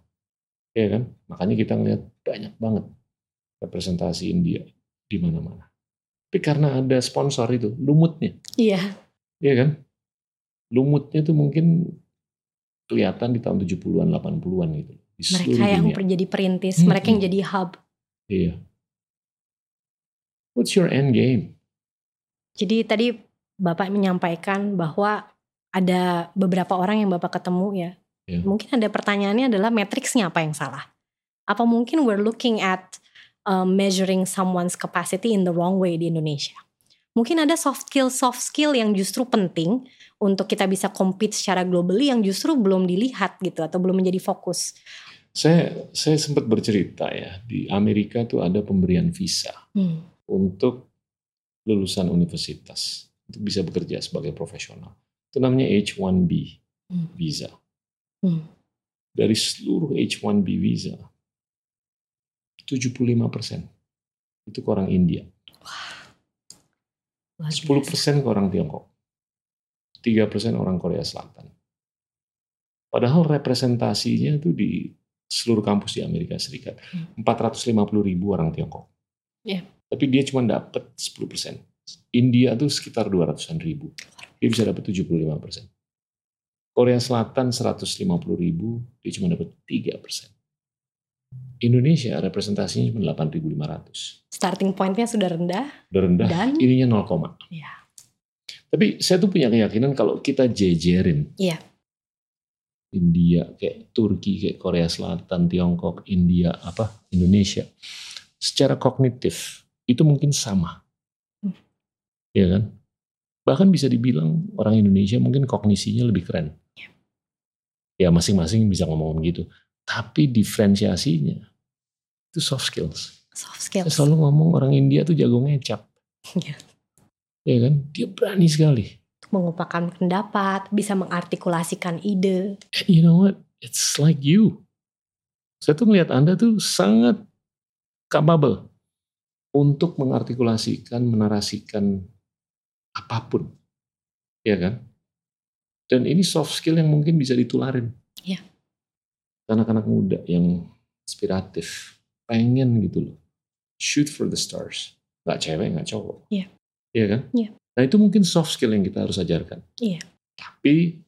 Ya kan? Makanya kita ngelihat banyak banget representasi India di mana-mana. Tapi karena ada sponsor itu, lumutnya. Iya. Iya kan? Lumutnya tuh mungkin kelihatan di tahun 70-an, 80-an gitu. Di Mereka yang dunia. menjadi perintis, Hmm. mereka yang jadi hub. Iya. What's your end game? Jadi tadi Bapak menyampaikan bahwa ada beberapa orang yang Bapak ketemu ya. Ya. Mungkin ada pertanyaannya adalah matriksnya apa yang salah? Apa mungkin we're looking at um, measuring someone's capacity in the wrong way di Indonesia? Mungkin ada soft skill soft skill yang justru penting untuk kita bisa compete secara globally yang justru belum dilihat gitu atau belum menjadi fokus. Saya saya sempat bercerita ya di Amerika tuh ada pemberian visa Hmm. untuk lulusan universitas untuk bisa bekerja sebagai profesional. Itu namanya H1B Hmm. visa. Hmm. Dari seluruh H1B visa 75% itu ke orang India, Luar 10% ke orang Tiongkok, 3% orang Korea Selatan. Padahal representasinya itu di seluruh kampus di Amerika Serikat. Hmm. 450 ribu orang Tiongkok. Iya. Tapi dia cuma dapat 10%. India tuh sekitar 200-an ribu. Dia bisa dapat 75%. Korea Selatan 150 ribu, dia cuma dapat 3%. Indonesia representasinya cuma 8.500. Starting pointnya sudah rendah Udah rendah, dan ininya 0, ya. Tapi saya tuh punya keyakinan kalau kita jejerin Iya. India, kayak Turki, kayak Korea Selatan, Tiongkok, India, apa Indonesia, secara kognitif itu mungkin sama, Hmm. ya kan? Bahkan bisa dibilang orang Indonesia mungkin kognisinya lebih keren. Iya. Ya masing-masing bisa ngomong gitu. Tapi diferensiasinya itu soft skills. soft Saya skills. selalu ngomong orang India tuh jago ngecap. Iya. Ya kan? Dia berani sekali. Mengupahkan pendapat, bisa mengartikulasikan ide. And you know what? It's like you. Saya tuh melihat Anda tuh sangat capable untuk mengartikulasikan, menarasikan apa pun. Ya kan? Dan ini soft skill yang mungkin bisa ditularin. Iya. Anak-anak muda yang inspiratif, pengen gitu loh. Shoot for the stars. Nggak cewek, nggak cowok. Iya. Iya kan? Iya. Nah itu mungkin soft skill yang kita harus ajarkan. Iya. Tapi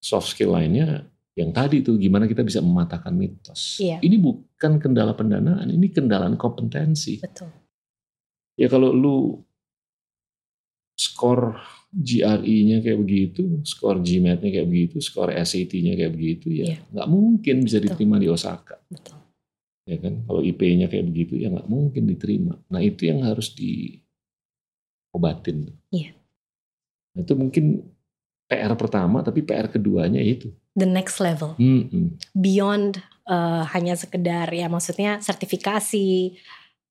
soft skill lainnya yang tadi tuh gimana kita bisa mematahkan mitos. Iya. Ini bukan kendala pendanaan, ini kendala kompetensi. Betul. Ya kalau lu skor GRE-nya kayak begitu, skor GMAT-nya kayak begitu, skor SAT-nya kayak begitu, ya Iya. nggak mungkin bisa Betul. diterima di Osaka. Betul. Ya kan? Kalau IP-nya kayak begitu, ya nggak mungkin diterima. Nah itu yang harus di obatin. Iya. Nah, itu mungkin PR pertama, tapi PR keduanya itu. The next level. Hmm, Beyond uh, hanya sekedar ya maksudnya sertifikasi,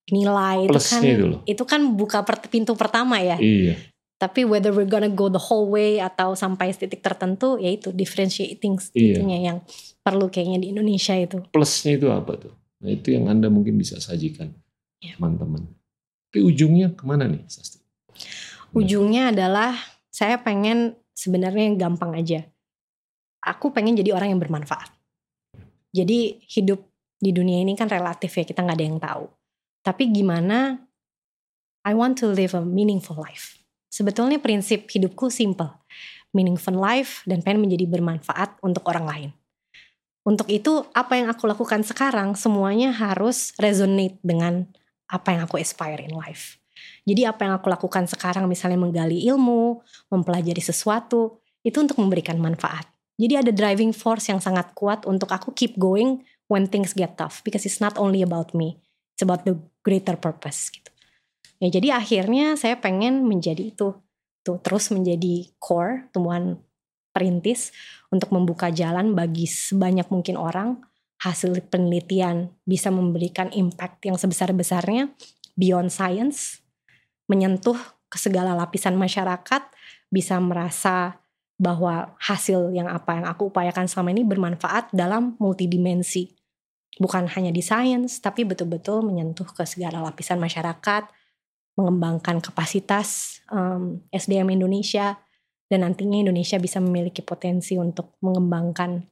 nilai Plusnya itu kan itu loh. itu kan buka per- pintu pertama ya. Iya. Tapi whether we're gonna go the whole way atau sampai titik tertentu ya itu differentiating Iya. itunya yang perlu kayaknya di Indonesia itu. Plusnya itu apa tuh? Nah itu yang Anda mungkin bisa sajikan Iya. teman-teman. Tapi ujungnya ke mana nih Sasti? Ujungnya adalah saya pengen sebenarnya yang gampang aja. Aku pengen jadi orang yang bermanfaat. Jadi hidup di dunia ini kan relatif ya, kita nggak ada yang tahu. Tapi gimana I want to live a meaningful life. Sebetulnya prinsip hidupku simple. Meaningful life dan pengen menjadi bermanfaat untuk orang lain. Untuk itu apa yang aku lakukan sekarang semuanya harus resonate dengan apa yang aku aspire in life. Jadi apa yang aku lakukan sekarang misalnya menggali ilmu, mempelajari sesuatu, itu untuk memberikan manfaat. Jadi ada driving force yang sangat kuat untuk aku keep going when things get tough because it's not only about me, it's about the greater purpose gitu. Ya jadi akhirnya saya pengen menjadi itu, tuh terus menjadi core tumbuhan perintis untuk membuka jalan bagi sebanyak mungkin orang hasil penelitian bisa memberikan impact yang sebesar-besarnya beyond science menyentuh ke segala lapisan masyarakat bisa merasa bahwa hasil yang apa yang aku upayakan selama ini bermanfaat dalam multidimensi. Bukan hanya di sains tapi betul-betul menyentuh ke segala lapisan masyarakat mengembangkan kapasitas um, SDM Indonesia dan nantinya Indonesia bisa memiliki potensi untuk mengembangkan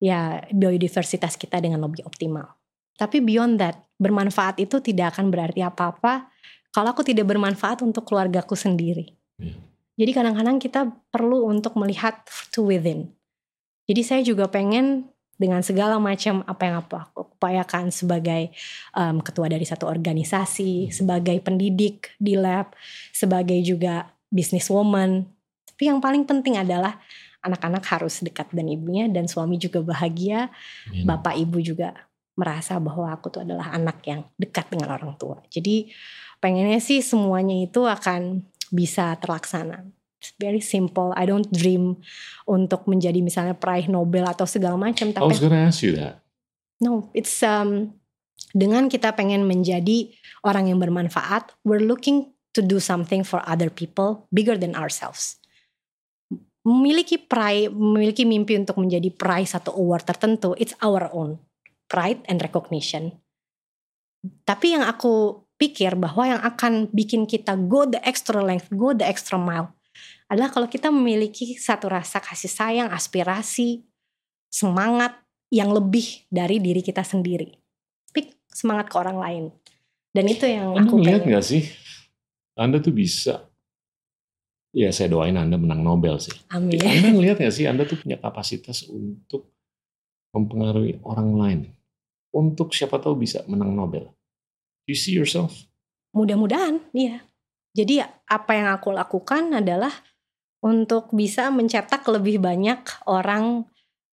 ya biodiversitas kita dengan lebih optimal. Tapi beyond that, bermanfaat itu tidak akan berarti apa-apa kalau aku tidak bermanfaat untuk keluargaku sendiri. Iya. Jadi kadang-kadang kita perlu untuk melihat to within. Jadi saya juga pengen dengan segala macam apa yang aku upayakan sebagai um, ketua dari satu organisasi, sebagai pendidik di lab, sebagai juga businesswoman. Tapi yang paling penting adalah anak-anak harus dekat dan ibunya dan suami juga bahagia, Amin. bapak ibu juga merasa bahwa aku tuh adalah anak yang dekat dengan orang tua. Jadi pengennya sih semuanya itu akan bisa terlaksana. It's very simple. I don't dream untuk menjadi misalnya peraih Nobel atau segala macam. I Tapi was gonna ask you that. no, it's um, dengan kita pengen menjadi orang yang bermanfaat, we're looking to do something for other people bigger than ourselves. Memiliki pride, memiliki mimpi untuk menjadi prize atau award tertentu, it's our own pride and recognition. Tapi yang aku pikir bahwa yang akan bikin kita go the extra length, go the extra mile adalah kalau kita memiliki satu rasa kasih sayang, aspirasi, semangat yang lebih dari diri kita sendiri. Tapi semangat ke orang lain. Dan itu yang Anda aku melihat pengen. nggak sih? Anda tuh bisa. Ya saya doain Anda menang Nobel sih. Amin. Anda ngelihat nggak sih Anda tuh punya kapasitas untuk mempengaruhi orang lain. Untuk siapa tahu bisa menang Nobel. You see yourself? Mudah-mudahan, iya. Jadi apa yang aku lakukan adalah untuk bisa mencetak lebih banyak orang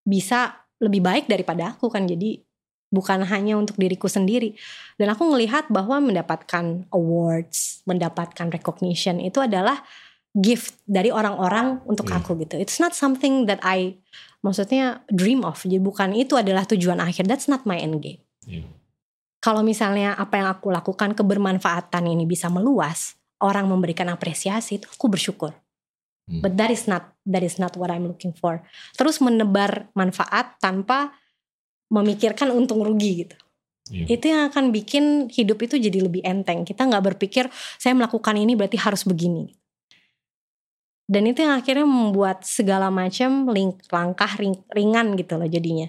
bisa lebih baik daripada aku kan. Jadi bukan hanya untuk diriku sendiri. Dan aku melihat bahwa mendapatkan awards, mendapatkan recognition itu adalah gift dari orang-orang untuk Iya. aku gitu. It's not something that I maksudnya dream of. Jadi bukan itu adalah tujuan akhir. That's not my end game Iya. kalau misalnya apa yang aku lakukan kebermanfaatan ini bisa meluas, orang memberikan apresiasi itu aku bersyukur. Hmm. But that is not that is not what I'm looking for. Terus menebar manfaat tanpa memikirkan untung rugi gitu. Iya. Itu yang akan bikin hidup itu jadi lebih enteng. Kita nggak berpikir saya melakukan ini berarti harus begini. Dan itu yang akhirnya membuat segala macam langkah ring- ringan gitu loh jadinya.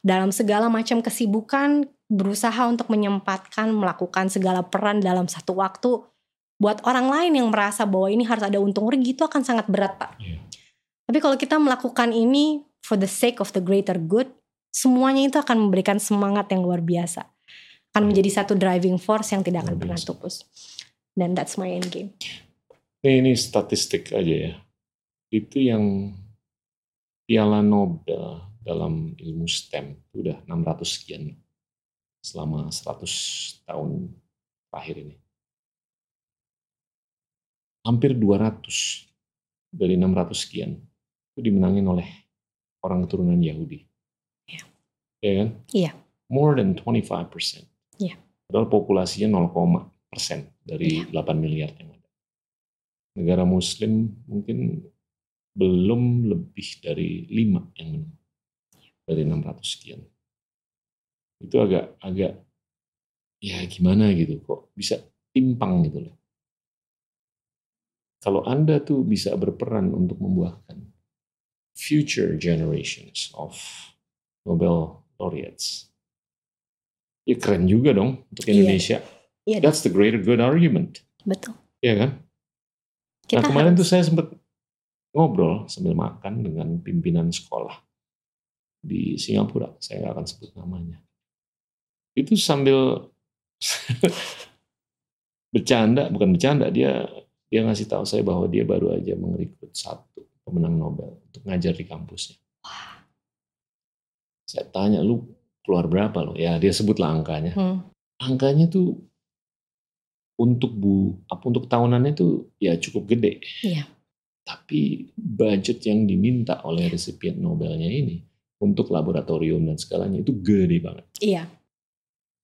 Dalam segala macam kesibukan berusaha untuk menyempatkan melakukan segala peran dalam satu waktu buat orang lain yang merasa bahwa ini harus ada untung rugi itu akan sangat berat pak. Iya. Tapi kalau kita melakukan ini for the sake of the greater good, semuanya itu akan memberikan semangat yang luar biasa. Akan menjadi satu driving force yang tidak akan pernah tupus. Dan that's my end game. Ini, ini statistik aja ya. Itu yang piala Nobel dalam ilmu STEM itu udah 600 sekian selama 100 tahun terakhir ini. Hampir 200 dari 600 sekian itu dimenangin oleh orang keturunan Yahudi. Iya. Ya kan? Iya. More than 25%. Iya. Padahal populasinya 0, persen dari 8 miliar yang ada. Negara muslim mungkin belum lebih dari 5 yang menang. Dari 600 sekian. Itu agak agak ya gimana gitu kok bisa timpang gitu loh. Kalau Anda tuh bisa berperan untuk membuahkan future generations of Nobel laureates. Ya keren juga dong untuk Iya. Indonesia. Iya, That's the greater good argument. betul. Ya kan? Kita nah kemarin harus, tuh saya sempat ngobrol sambil makan dengan pimpinan sekolah di Singapura. Saya nggak akan sebut namanya. Itu sambil bercanda, bukan bercanda, dia dia ngasih tahu saya bahwa dia baru aja merekrut satu pemenang Nobel untuk ngajar di kampusnya. Saya tanya, lu keluar berapa lo? Ya dia sebutlah angkanya. Hmm, Angkanya tuh untuk bu apa untuk tahunannya tuh ya cukup gede. Iya. Tapi budget yang diminta oleh resipien Nobelnya ini untuk laboratorium dan segalanya itu gede banget. iya,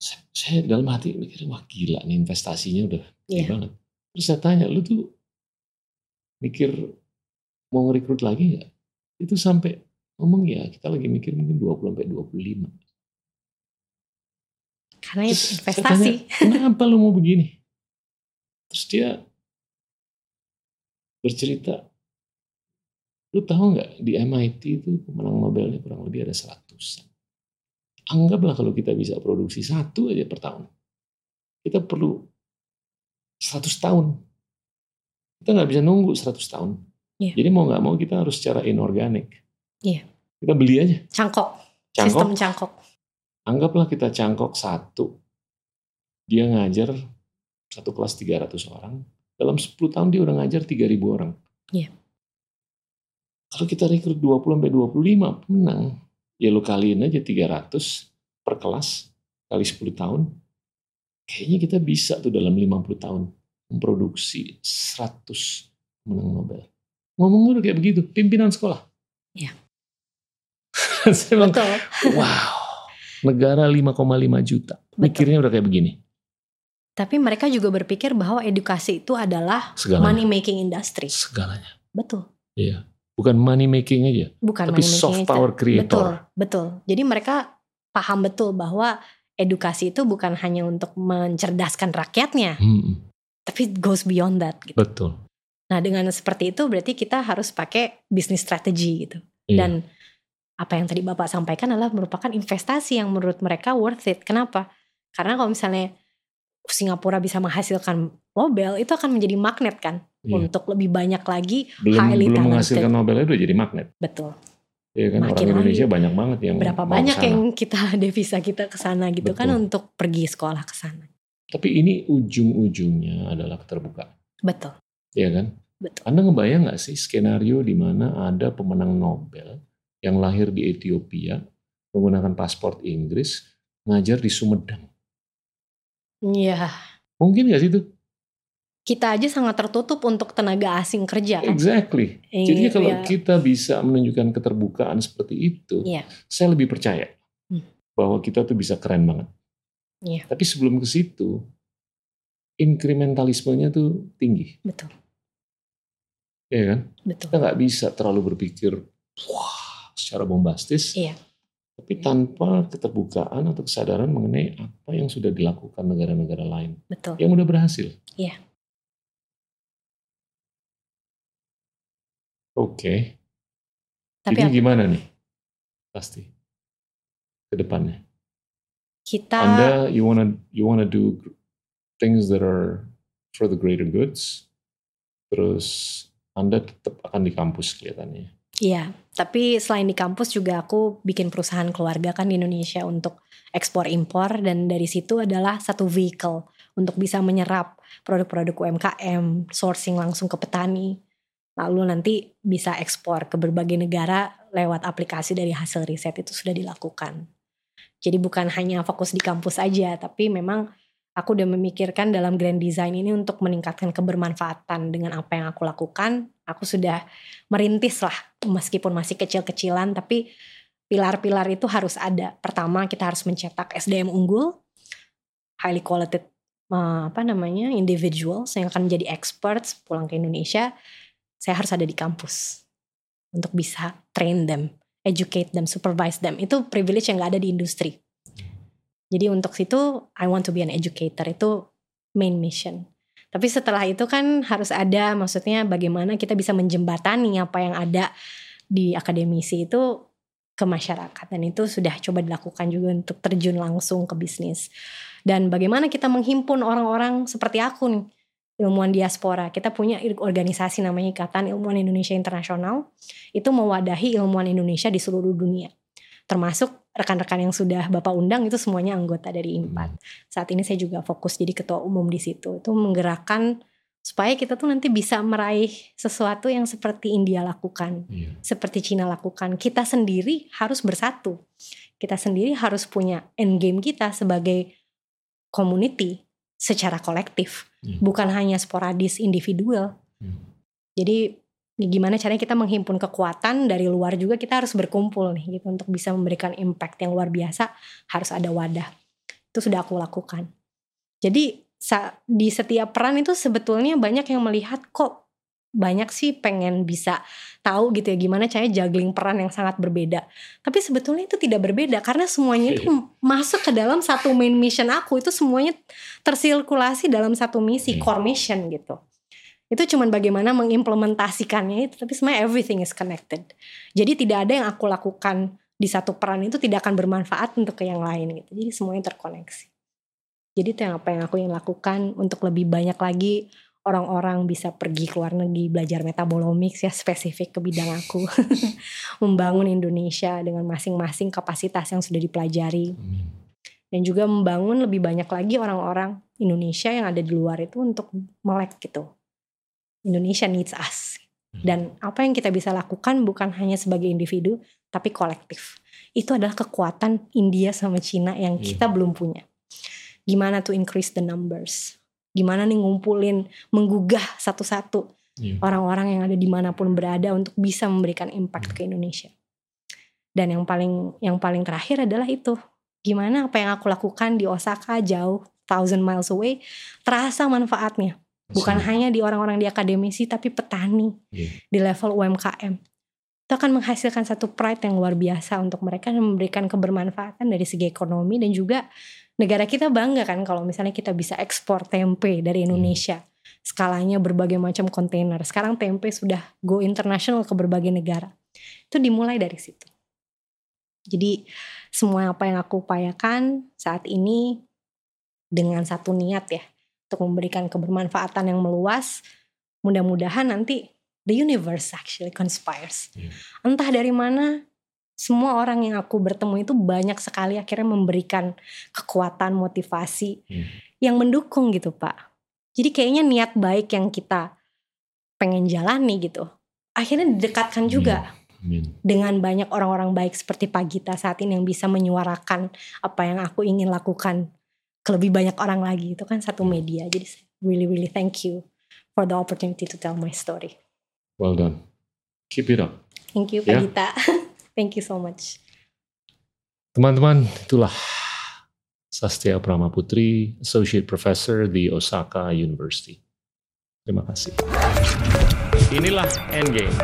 Saya, saya dalam hati mikir wah gila nih investasinya udah gede Iya. banget. Terus saya tanya lu tuh mikir mau ngerekrut lagi nggak? Itu sampai ngomong ya kita lagi mikir mungkin 20 sampai 25. karena itu Terus investasi. tanya, kenapa lu mau begini? Terus dia bercerita, lu tahu nggak di MIT itu pemenang Nobelnya kurang lebih ada 100. Anggaplah kalau kita bisa produksi satu aja per tahun. Kita perlu 100 tahun. Kita nggak bisa nunggu 100 tahun. Iya. Jadi mau nggak mau kita harus secara inorganik. Iya. Kita beli aja. Cangkok, Cangkok, sistem cangkok. anggaplah kita cangkok satu. Dia ngajar satu kelas 300 orang. Dalam 10 tahun dia udah ngajar 3000 orang. Iya. Kalau kita rekrut 20 sampai 25 pemenang, ya lu kaliin aja 300 per kelas kali 10 tahun. Kayaknya kita bisa tuh dalam 50 tahun memproduksi 100 pemenang Nobel. Ngomong udah kayak begitu, pimpinan sekolah. Iya. Saya bilang, Betul. Wow, negara 5,5 juta. Betul. Mikirnya udah kayak begini. Tapi mereka juga berpikir bahwa edukasi itu adalah Segalanya. money making industry. Segalanya. Betul. Iya. Bukan money making aja, Bukan tapi money making soft power Betul, creator. betul. Jadi mereka paham betul bahwa edukasi itu bukan hanya untuk mencerdaskan rakyatnya, Hmm, tapi it goes beyond that. Gitu. betul. Nah dengan seperti itu berarti kita harus pakai bisnis strategi gitu. Iya. Dan apa yang tadi Bapak sampaikan adalah merupakan investasi yang menurut mereka worth it. Kenapa? Karena kalau misalnya Singapura bisa menghasilkan Nobel, itu akan menjadi magnet kan Iya. untuk lebih banyak lagi belum highly belum talented. menghasilkan Nobel itu jadi magnet. betul. Ya kan Makin orang Indonesia banyak banget yang Berapa banyak ke sana. yang kita devisa kita ke sana gitu kan Betul. untuk pergi sekolah ke sana. Tapi ini ujung-ujungnya adalah keterbukaan. Betul. Ya kan? Betul. Anda ngebayang nggak sih skenario di mana ada pemenang Nobel yang lahir di Ethiopia menggunakan paspor Inggris ngajar di Sumedang? Iya. Mungkin nggak sih itu? Kita aja sangat tertutup untuk tenaga asing kerja kan. Exactly. Iya, Jadi kalau iya. kita bisa menunjukkan keterbukaan seperti itu, Iya. saya lebih percaya Hmm. bahwa kita tuh bisa keren banget. Iya. Tapi sebelum ke situ, inkrementalismenya tuh tinggi, Betul. ya kan? Betul. Kita nggak bisa terlalu berpikir wah secara bombastis, Iya. tapi tanpa keterbukaan atau kesadaran mengenai apa yang sudah dilakukan negara-negara lain Betul. yang udah berhasil. Iya. Oke, Tapi jadi apa- gimana nih? Pasti ke depannya. kita Anda you wanna you wanna do things that are for the greater goods. Terus Anda tetap akan di kampus kelihatannya. Iya, tapi selain di kampus juga aku bikin perusahaan keluarga kan di Indonesia untuk ekspor impor dan dari situ adalah satu vehicle untuk bisa menyerap produk-produk UMKM, sourcing langsung ke petani. Lalu nanti bisa ekspor ke berbagai negara lewat aplikasi dari hasil riset itu sudah dilakukan. Jadi bukan hanya fokus di kampus aja, tapi memang Aku udah memikirkan dalam grand design ini untuk meningkatkan kebermanfaatan dengan apa yang aku lakukan. Aku sudah merintis lah, meskipun masih kecil-kecilan, tapi pilar-pilar itu harus ada. Pertama, kita harus mencetak SDM unggul, highly quality eh, apa namanya individuals yang akan menjadi experts pulang ke Indonesia. Saya harus ada di kampus untuk bisa train them, educate them, supervise them. Itu privilege yang gak ada di industri jadi untuk situ I want to be an educator itu main mission. Tapi setelah itu kan harus ada maksudnya bagaimana kita bisa menjembatani apa yang ada di akademisi itu ke masyarakat dan itu sudah coba dilakukan juga untuk terjun langsung ke bisnis. Dan bagaimana kita menghimpun orang-orang seperti aku nih ilmuwan diaspora. Kita punya organisasi namanya Ikatan Ilmuwan Indonesia Internasional. Itu mewadahi ilmuwan Indonesia di seluruh dunia termasuk rekan-rekan yang sudah Bapak undang itu semuanya anggota dari. Hmm. Saat ini saya juga fokus jadi ketua umum di situ. Itu menggerakkan supaya kita tuh nanti bisa meraih sesuatu yang seperti India lakukan, yeah. seperti Cina lakukan. Kita sendiri harus bersatu. Kita sendiri harus punya end game kita sebagai community secara kolektif, yeah. bukan hanya sporadis individual. Yeah. Jadi gimana caranya kita menghimpun kekuatan dari luar juga kita harus berkumpul nih gitu untuk bisa memberikan impact yang luar biasa harus ada wadah itu sudah aku lakukan jadi di setiap peran itu sebetulnya banyak yang melihat kok banyak sih pengen bisa tahu gitu ya gimana caranya juggling peran yang sangat berbeda. Tapi sebetulnya itu tidak berbeda karena semuanya itu masuk ke dalam satu main mission aku. Itu semuanya tersirkulasi dalam satu misi iya. core mission gitu. Itu cuman bagaimana mengimplementasikannya itu tapi sebenarnya everything is connected. Jadi tidak ada yang aku lakukan di satu peran itu tidak akan bermanfaat untuk ke yang lain gitu. Jadi semuanya terkoneksi. Jadi itu yang apa yang aku ingin lakukan untuk lebih banyak lagi orang-orang bisa pergi ke luar negeri belajar metabolomics ya spesifik ke bidang aku membangun Indonesia dengan masing-masing kapasitas yang sudah dipelajari dan juga membangun lebih banyak lagi orang-orang Indonesia yang ada di luar itu untuk melek gitu Indonesia needs us. Hmm. Dan apa yang kita bisa lakukan bukan hanya sebagai individu, tapi kolektif. Itu adalah kekuatan India sama Cina yang iya. kita belum punya. Gimana tuh increase the numbers? Gimana nih ngumpulin, menggugah satu-satu yeah. orang-orang yang ada di mana pun berada untuk bisa memberikan impact hmm. ke Indonesia. Dan yang paling yang paling terakhir adalah itu, gimana apa yang aku lakukan di Osaka jauh, thousand miles away, terasa manfaatnya Bukan hanya di orang-orang di akademisi tapi petani yeah. di level UMKM. Itu akan menghasilkan satu pride yang luar biasa untuk mereka dan memberikan kebermanfaatan dari segi ekonomi dan juga negara kita bangga kan kalau misalnya kita bisa ekspor tempe dari Indonesia. Yeah. Skalanya berbagai macam kontainer. Sekarang tempe sudah go international ke berbagai negara. Itu dimulai dari situ. Jadi semua apa yang aku upayakan saat ini dengan satu niat ya untuk memberikan kebermanfaatan yang meluas. Mudah-mudahan nanti the universe actually conspires. Yeah. Entah dari mana semua orang yang aku bertemu itu banyak sekali akhirnya memberikan kekuatan, motivasi yeah. yang mendukung gitu, Pak. Jadi kayaknya niat baik yang kita pengen jalani gitu. Akhirnya didekatkan juga. Amin. Dengan banyak orang-orang baik seperti Pak Gita saat ini yang bisa menyuarakan apa yang aku ingin lakukan ke lebih banyak orang lagi itu kan satu media jadi really really thank you for the opportunity to tell my story well done keep it up thank you Pak yeah. thank you so much. Teman-teman itulah Sastia Prama Putri Associate Professor di Osaka University. Terima kasih. Inilah Endgame